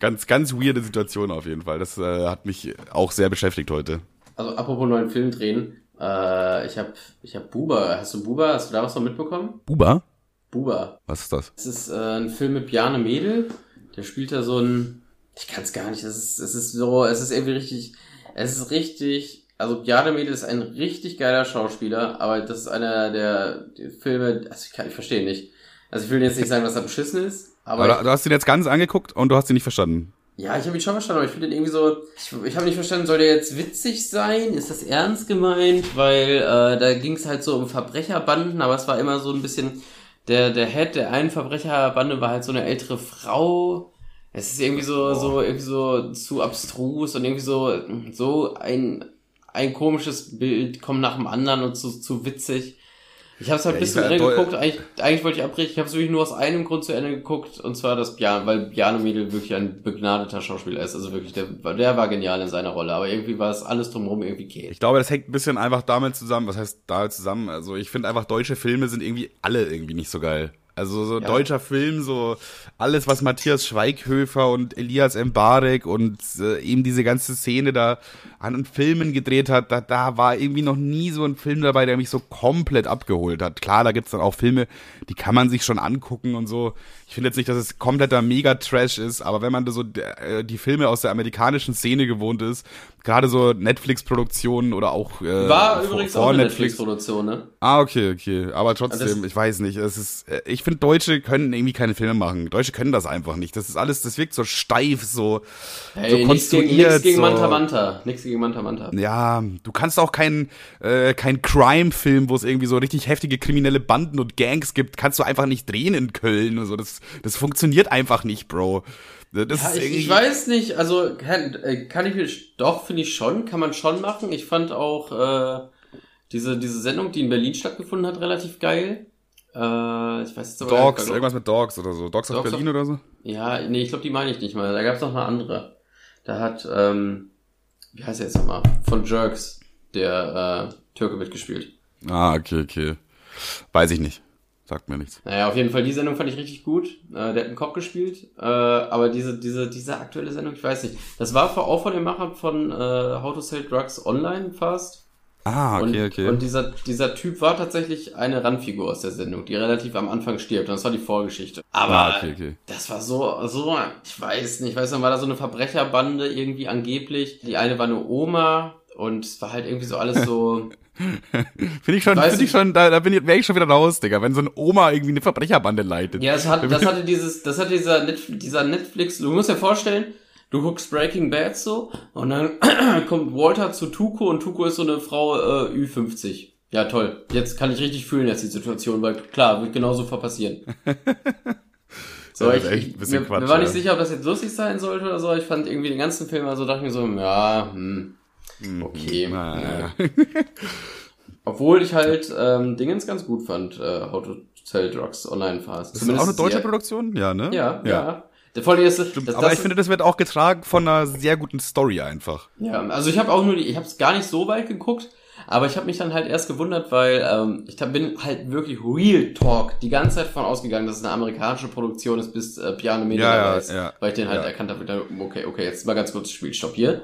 ganz, ganz weirde Situation auf jeden Fall. Das äh, hat mich auch sehr beschäftigt heute. Also apropos neuen Film drehen, äh, ich hab, ich hab Buba. Hast du Buba? Hast du da was noch mitbekommen? Buba? Buba. Was ist das? Es ist äh, ein Film mit Bjarne Mädel. Der spielt da so ein. Ich kann es gar nicht. Es ist, es ist so, es ist irgendwie richtig. Es ist richtig. Also Bjarne Mädel ist ein richtig geiler Schauspieler, aber das ist einer der, der Filme. Also ich, kann, ich verstehe nicht. Also ich will jetzt nicht sagen, dass er beschissen ist, aber Aber du hast ihn jetzt ganz angeguckt und du hast ihn nicht verstanden. ja, ich habe ihn schon verstanden, aber ich finde den irgendwie so. Ich, ich habe nicht verstanden, soll der jetzt witzig sein? Ist das ernst gemeint? Weil äh, da ging es halt so um Verbrecherbanden, aber es war immer so ein bisschen. Der, der Head der einen Verbrecherbande war halt so eine ältere Frau. Es ist irgendwie so, so, irgendwie so zu abstrus und irgendwie so, so ein, ein komisches Bild kommt nach dem anderen und zu, zu witzig. Ich habe es halt Ja, bis ich zu war Ende geguckt. Eigentlich, eigentlich wollte ich abbrechen. Ich habe es wirklich nur aus einem Grund zu Ende geguckt. Und zwar, dass Bjarne, weil Bjarne Mädel wirklich ein begnadeter Schauspieler ist. Also wirklich, der, der war genial in seiner Rolle. Aber irgendwie war es alles drumherum irgendwie okay. Ich glaube, das hängt ein bisschen einfach damit zusammen. Was heißt damit zusammen? Also ich finde einfach, deutsche Filme sind irgendwie alle irgendwie nicht so geil. Also so Ja. deutscher Film, so alles, was Matthias Schweighöfer und Elias Mbarek und äh, eben diese ganze Szene da an Filmen gedreht hat, da, da war irgendwie noch nie so ein Film dabei, der mich so komplett abgeholt hat. Klar, da gibt's dann auch Filme, die kann man sich schon angucken und so. Ich finde jetzt nicht, dass es kompletter Mega-Trash ist, aber wenn man da so äh, die Filme aus der amerikanischen Szene gewohnt ist, gerade so Netflix-Produktionen oder auch äh, War vor- übrigens vor auch eine Netflix. Netflix-Produktion, ne? Ah, okay, okay. Aber trotzdem, Das- ich weiß nicht. Es ist, äh, ich finde, Deutsche können irgendwie keine Filme machen. Deutsche können das einfach nicht. Das ist alles, das wirkt so steif, so, Hey, so nichts gegen, konstruiert. nix gegen so. Manta Manta. Nix gegen Manta Manta. Ja, du kannst auch keinen äh, kein Crime-Film, wo es irgendwie so richtig heftige kriminelle Banden und Gangs gibt, kannst du einfach nicht drehen in Köln. und So. Das, das funktioniert einfach nicht, Bro. Ja, ich, ich weiß nicht, also kann, äh, kann ich mir, doch, finde ich schon, kann man schon machen. Ich fand auch äh, diese, diese Sendung, die in Berlin stattgefunden hat, relativ geil. Äh, ich weiß jetzt aber Dogs, nicht, irgendwas mit Dogs oder so. Dogs, aus Dogs Berlin of- oder so? Ja, nee, ich glaube, die meine ich nicht mal. Da gab es noch eine andere. Da hat, ähm, wie heißt er jetzt nochmal? Von Jerks, der äh, Türke mitgespielt. Ah, okay, okay. Weiß ich nicht. Sagt mir nichts. Naja, auf jeden Fall, die Sendung fand ich richtig gut. Äh, der hat einen Kopf gespielt. Äh, aber diese, diese, diese aktuelle Sendung, ich weiß nicht. Das war vor- auch von den Machern von äh, How to Sell Drugs Online fast. Ah, okay, und, okay. und dieser, dieser Typ war tatsächlich eine Randfigur aus der Sendung, die relativ am Anfang stirbt. Und das war die Vorgeschichte. Aber ah, okay, okay. das war so, so, ich weiß nicht, ich weiß nicht, war da so eine Verbrecherbande irgendwie angeblich. Die eine war eine Oma und es war halt irgendwie so alles so. *laughs* *laughs* Finde ich schon, finde ich schon, da, da bin ich, wäre ich schon wieder raus, Digga, wenn so eine Oma irgendwie eine Verbrecherbande leitet. Ja, es hat, das hatte dieses, das hat dieser, Net, dieser Netflix, du musst dir vorstellen, du guckst Breaking Bad so und dann *clears throat* kommt Walter zu Tuco und Tuco ist so eine Frau äh, Ü50. Ja, toll. Jetzt kann ich richtig fühlen jetzt die Situation, weil klar, wird genauso passieren. *laughs* So, ich, ist echt ein ich bisschen mir, Quatsch, mir war nicht ja. sicher, ob das jetzt lustig sein sollte oder so. Ich fand irgendwie den ganzen Film, also dachte ich mir so, ja, hm, okay. Naja. ja. *laughs* Obwohl ich halt ähm, Dingens ganz gut fand, äh, How to Sell Drugs Online Fast. Das ist auch eine deutsche Produktion? Ja, ne? ja, ja. Der Vor allem ist, das, das, Aber ich finde, das wird auch getragen von einer sehr guten Story einfach. ja, also ich habe auch nur die, ich habe es gar nicht so weit geguckt, aber ich habe mich dann halt erst gewundert, weil ähm, ich bin halt wirklich Real Talk die ganze Zeit von ausgegangen, dass es eine amerikanische Produktion ist, bis äh, Piano Media Ja, ja, ist, ja. weil ich den halt Ja. erkannt habe. dann, Okay, okay, jetzt mal ganz kurz Spielstopp hier.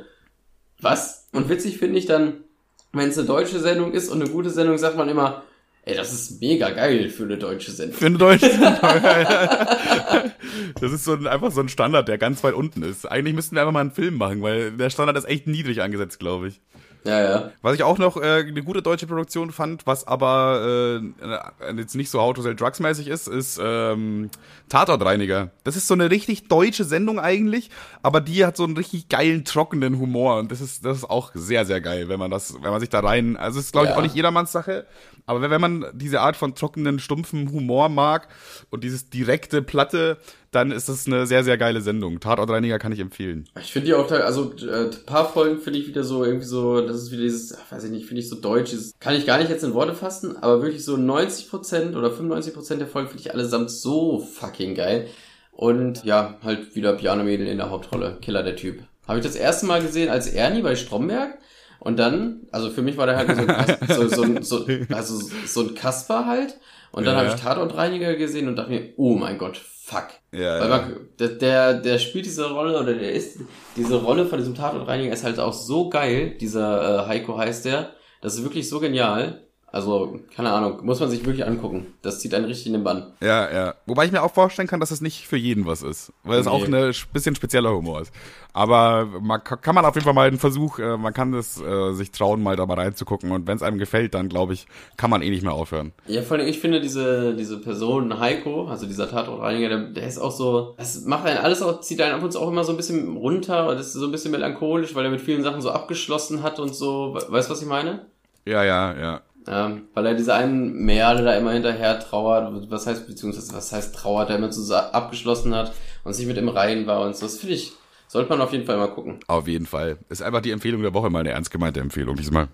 Was? Und witzig finde ich dann, wenn es eine deutsche Sendung ist und eine gute Sendung, sagt man immer, ey, das ist mega geil für eine deutsche Sendung. Für eine deutsche *laughs* Das ist so ein, einfach so ein Standard, der ganz weit unten ist. Eigentlich müssten wir einfach mal einen Film machen, weil der Standard ist echt niedrig angesetzt, glaube ich. Ja, ja. Was ich auch noch äh, eine gute deutsche Produktion fand, was aber äh, jetzt nicht so How to Sell Drugs mäßig ist, ist ähm, Tatortreiniger. Das ist so eine richtig deutsche Sendung eigentlich, aber die hat so einen richtig geilen, trockenen Humor und das ist, das ist auch sehr, sehr geil, wenn man das, wenn man sich da rein, also es ist glaube ich Ja. auch nicht jedermanns Sache, aber wenn wenn man diese Art von trockenen, stumpfen Humor mag und dieses direkte, platte, dann ist das eine sehr, sehr geile Sendung. Tatortreiniger kann ich empfehlen. Ich finde die auch, also äh, ein paar Folgen finde ich wieder so, irgendwie so, das ist wieder dieses, weiß ich nicht, finde ich so deutsch, dieses, kann ich gar nicht jetzt in Worte fassen, aber wirklich so 90% oder 95% der Folgen finde ich allesamt so fucking geil. Und ja, halt wieder Piano Mädel in der Hauptrolle, Killer der Typ. Habe ich das erste Mal gesehen als Ernie bei Stromberg und dann, also für mich war der halt so ein, Kas- so, so, ein- so, also so ein Kasper halt. Und dann Ja. habe ich Tatortreiniger gesehen und dachte mir, oh mein Gott, fuck. Ja, Weil ja. man, der, der, der spielt diese Rolle oder der ist, diese Rolle von diesem Tatortreiniger ist halt auch so geil. Dieser äh, Heiko heißt der. Das ist wirklich so genial. Also, keine Ahnung, muss man sich wirklich angucken. Das zieht einen richtig in den Bann. Ja, ja. Wobei ich mir auch vorstellen kann, dass es nicht für jeden was ist. Weil es Nee. auch ein bisschen spezieller Humor ist. Aber man ka- kann man auf jeden Fall mal einen Versuch, äh, man kann es äh, sich trauen, mal da mal reinzugucken. Und wenn es einem gefällt, dann glaube ich, kann man eh nicht mehr aufhören. Ja, vor allem, ich finde diese, diese Person, Heiko, also dieser Tatortreiniger, der, der ist auch so, das macht einen alles auch, zieht einen ab und zu auch immer so ein bisschen runter und ist so ein bisschen melancholisch, weil er mit vielen Sachen so abgeschlossen hat und so. We- Weißt du, was ich meine? Ja, ja, ja. Ähm, weil er diese einen Merle da immer hinterher trauert, was heißt, beziehungsweise was heißt trauert, der immer so abgeschlossen hat und sich mit im Reihen war und so. Das finde ich, sollte man auf jeden Fall mal gucken. Auf jeden Fall. Ist einfach die Empfehlung der Woche mal eine ernst gemeinte Empfehlung diesmal.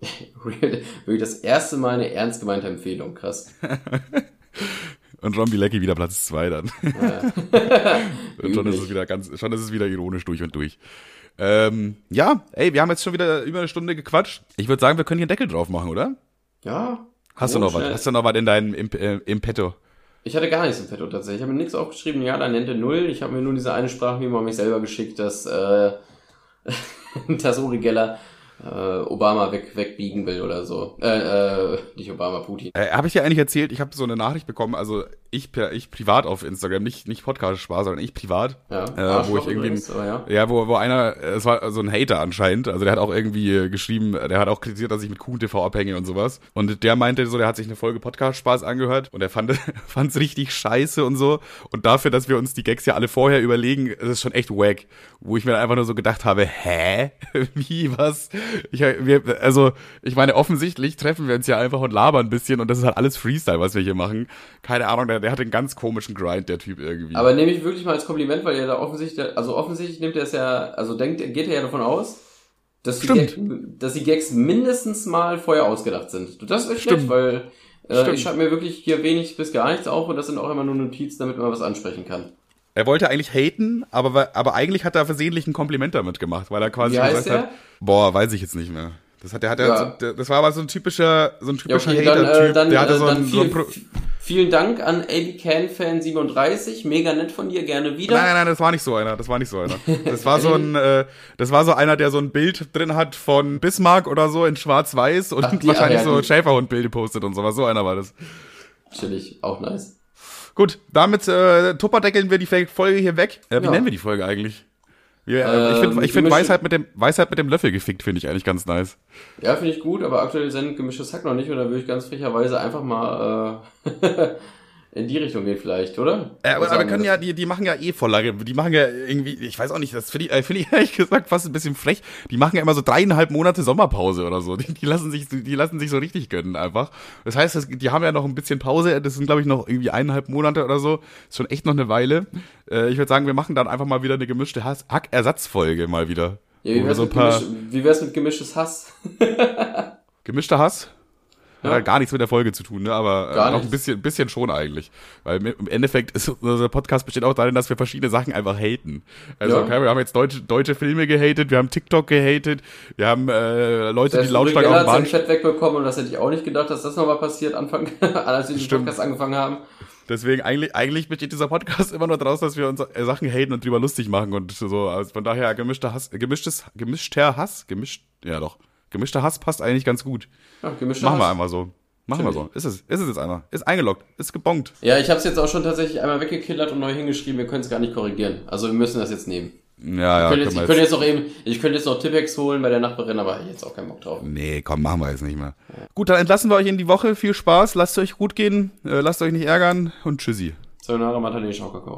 *laughs* Wirklich das erste Mal eine ernst gemeinte Empfehlung, krass. *laughs* Und Ron Bilecki wieder Platz zwei dann. *laughs* und schon ist es wieder ganz, schon ist es wieder ironisch durch und durch. Ähm, ja, ey, wir haben jetzt schon wieder über eine Stunde gequatscht. Ich würde sagen, wir können hier einen Deckel drauf machen, oder? Ja. Hast du noch was? schnell. Hast du noch was in deinem im, äh, im Petto? Ich hatte gar nichts im Petto tatsächlich. Ich habe mir nichts aufgeschrieben, ja, dann nennt er null. Ich habe mir nur diese eine Sprachmemo an mich selber geschickt, dass, äh, *laughs* dass Uri Geller äh, Obama weg, wegbiegen will oder so. Äh, äh, nicht Obama, Putin. Äh, habe ich dir eigentlich erzählt, ich habe so eine Nachricht bekommen, also ich per, ich privat auf Instagram, nicht nicht Podcast Spaß, sondern ich privat, Ja, äh, wo Arschloch ich irgendwie übrigens, ja. ja, wo wo einer äh, es war so ein Hater anscheinend, also der hat auch irgendwie geschrieben, der hat auch kritisiert, dass ich mit Kuhn TV abhänge und sowas und der meinte so, der hat sich eine Folge Podcast Spaß angehört und er fand *laughs* fand's richtig scheiße und so und dafür, dass wir uns die Gags ja alle vorher überlegen, ist es schon echt wack, wo ich mir einfach nur so gedacht habe, hä? *laughs* Wie was? Ich wir, also, ich meine, offensichtlich treffen wir uns ja einfach und labern ein bisschen und das ist halt alles Freestyle, was wir hier machen. Keine Ahnung, der, der hat einen ganz komischen Grind, der Typ irgendwie. Aber nehme ich wirklich mal als Kompliment, weil er da offensichtlich, also offensichtlich nimmt er es ja, also denkt, geht er ja davon aus, dass die, Gags, dass die Gags mindestens mal vorher ausgedacht sind. Das ist echt schlecht, weil äh, ich schreibe mir wirklich hier wenig bis gar nichts auf und das sind auch immer nur Notizen, damit man was ansprechen kann. Er wollte eigentlich haten, aber, aber eigentlich hat er versehentlich ein Kompliment damit gemacht, weil er quasi gesagt der? hat, boah, weiß ich jetzt nicht mehr. Das hat, der hat, Ja. so, das war aber so ein typischer, so ein Ja, typischer okay, dann, Hater-Typ. äh, der hatte äh, so ein, so ein vielen Dank an AB Can Fan 37, mega nett von dir, gerne wieder. Nein, nein, nein, das war nicht so einer. Das war nicht so einer. Das war so ein, äh, das war so einer, der so ein Bild drin hat von Bismarck oder so in Schwarz-Weiß und Ach, wahrscheinlich ja, so Schäferhund-Bilder postet und sowas. So einer war das. Chillig, auch nice. Gut, damit äh, tupperdeckeln wir die Folge hier weg. Äh, wie Ja. nennen wir die Folge eigentlich? Äh, ich finde Ähm, find Weisheit, mit dem, Weisheit mit dem Löffel gefickt, finde ich eigentlich ganz nice. Ja, finde ich gut, aber aktuell sendet gemischtes Hack noch nicht und da würde ich ganz frecherweise einfach mal äh, *laughs* in die Richtung gehen vielleicht, oder? Äh, aber, aber können ja, die, die machen ja eh Vorlage. Die machen ja irgendwie, ich weiß auch nicht, das finde ich, äh, finde ich *laughs* ehrlich gesagt fast ein bisschen frech. Die machen ja immer so dreieinhalb Monate Sommerpause oder so. Die, die lassen sich, die lassen sich so richtig gönnen einfach. Das heißt, das, die haben ja noch ein bisschen Pause. Das sind, glaube ich, noch irgendwie eineinhalb Monate oder so. Ist schon echt noch eine Weile. Äh, ich würde sagen, wir machen dann einfach mal wieder eine gemischte Hack-Ersatzfolge mal wieder. Ja, wie wär's, so mit gemisch, wie wär's mit gemischtes Hass? *laughs* gemischter Hass. Hat Ja. halt gar nichts mit der Folge zu tun, ne? aber äh, noch ein bisschen, bisschen schon eigentlich. Weil im Endeffekt ist *laughs* unser Podcast besteht auch darin, dass wir verschiedene Sachen einfach haten. Also Ja. okay, wir haben jetzt deutsche, deutsche Filme gehatet, wir haben TikTok gehatet, wir haben äh, Leute, die Selbst lautstark Uri auf dem hat Bahn... Fett wegbekommen und das hätte ich auch nicht gedacht, dass das nochmal passiert, Anfang, *laughs* als wir den Stimmt. Podcast angefangen haben. Deswegen eigentlich, eigentlich besteht dieser Podcast *laughs* immer nur daraus, dass wir uns äh, Sachen haten und drüber lustig machen und so. Also von daher gemischter Hass, gemischtes, gemischter Hass, gemischt, ja doch. Gemischter Hass passt eigentlich ganz gut. Ja, gemischter Machen wir Hass. einfach so. Machen wir so. Ist es, ist es jetzt einmal. Ist eingeloggt. Ist gebongt. Ja, ich habe es jetzt auch schon tatsächlich einmal weggekillert und neu hingeschrieben. Wir können es gar nicht korrigieren. Also wir müssen das jetzt nehmen. Ja, ja, ich könnte jetzt, können ich wir könnte jetzt noch eben, ich könnte jetzt noch Tippex holen bei der Nachbarin, aber ich jetzt auch keinen Bock drauf. Nee, komm, machen wir jetzt nicht mehr. Gut, dann entlassen wir euch in die Woche. Viel Spaß, lasst euch gut gehen, äh, lasst euch nicht ärgern und tschüssi. Sayonara Matane Kakao.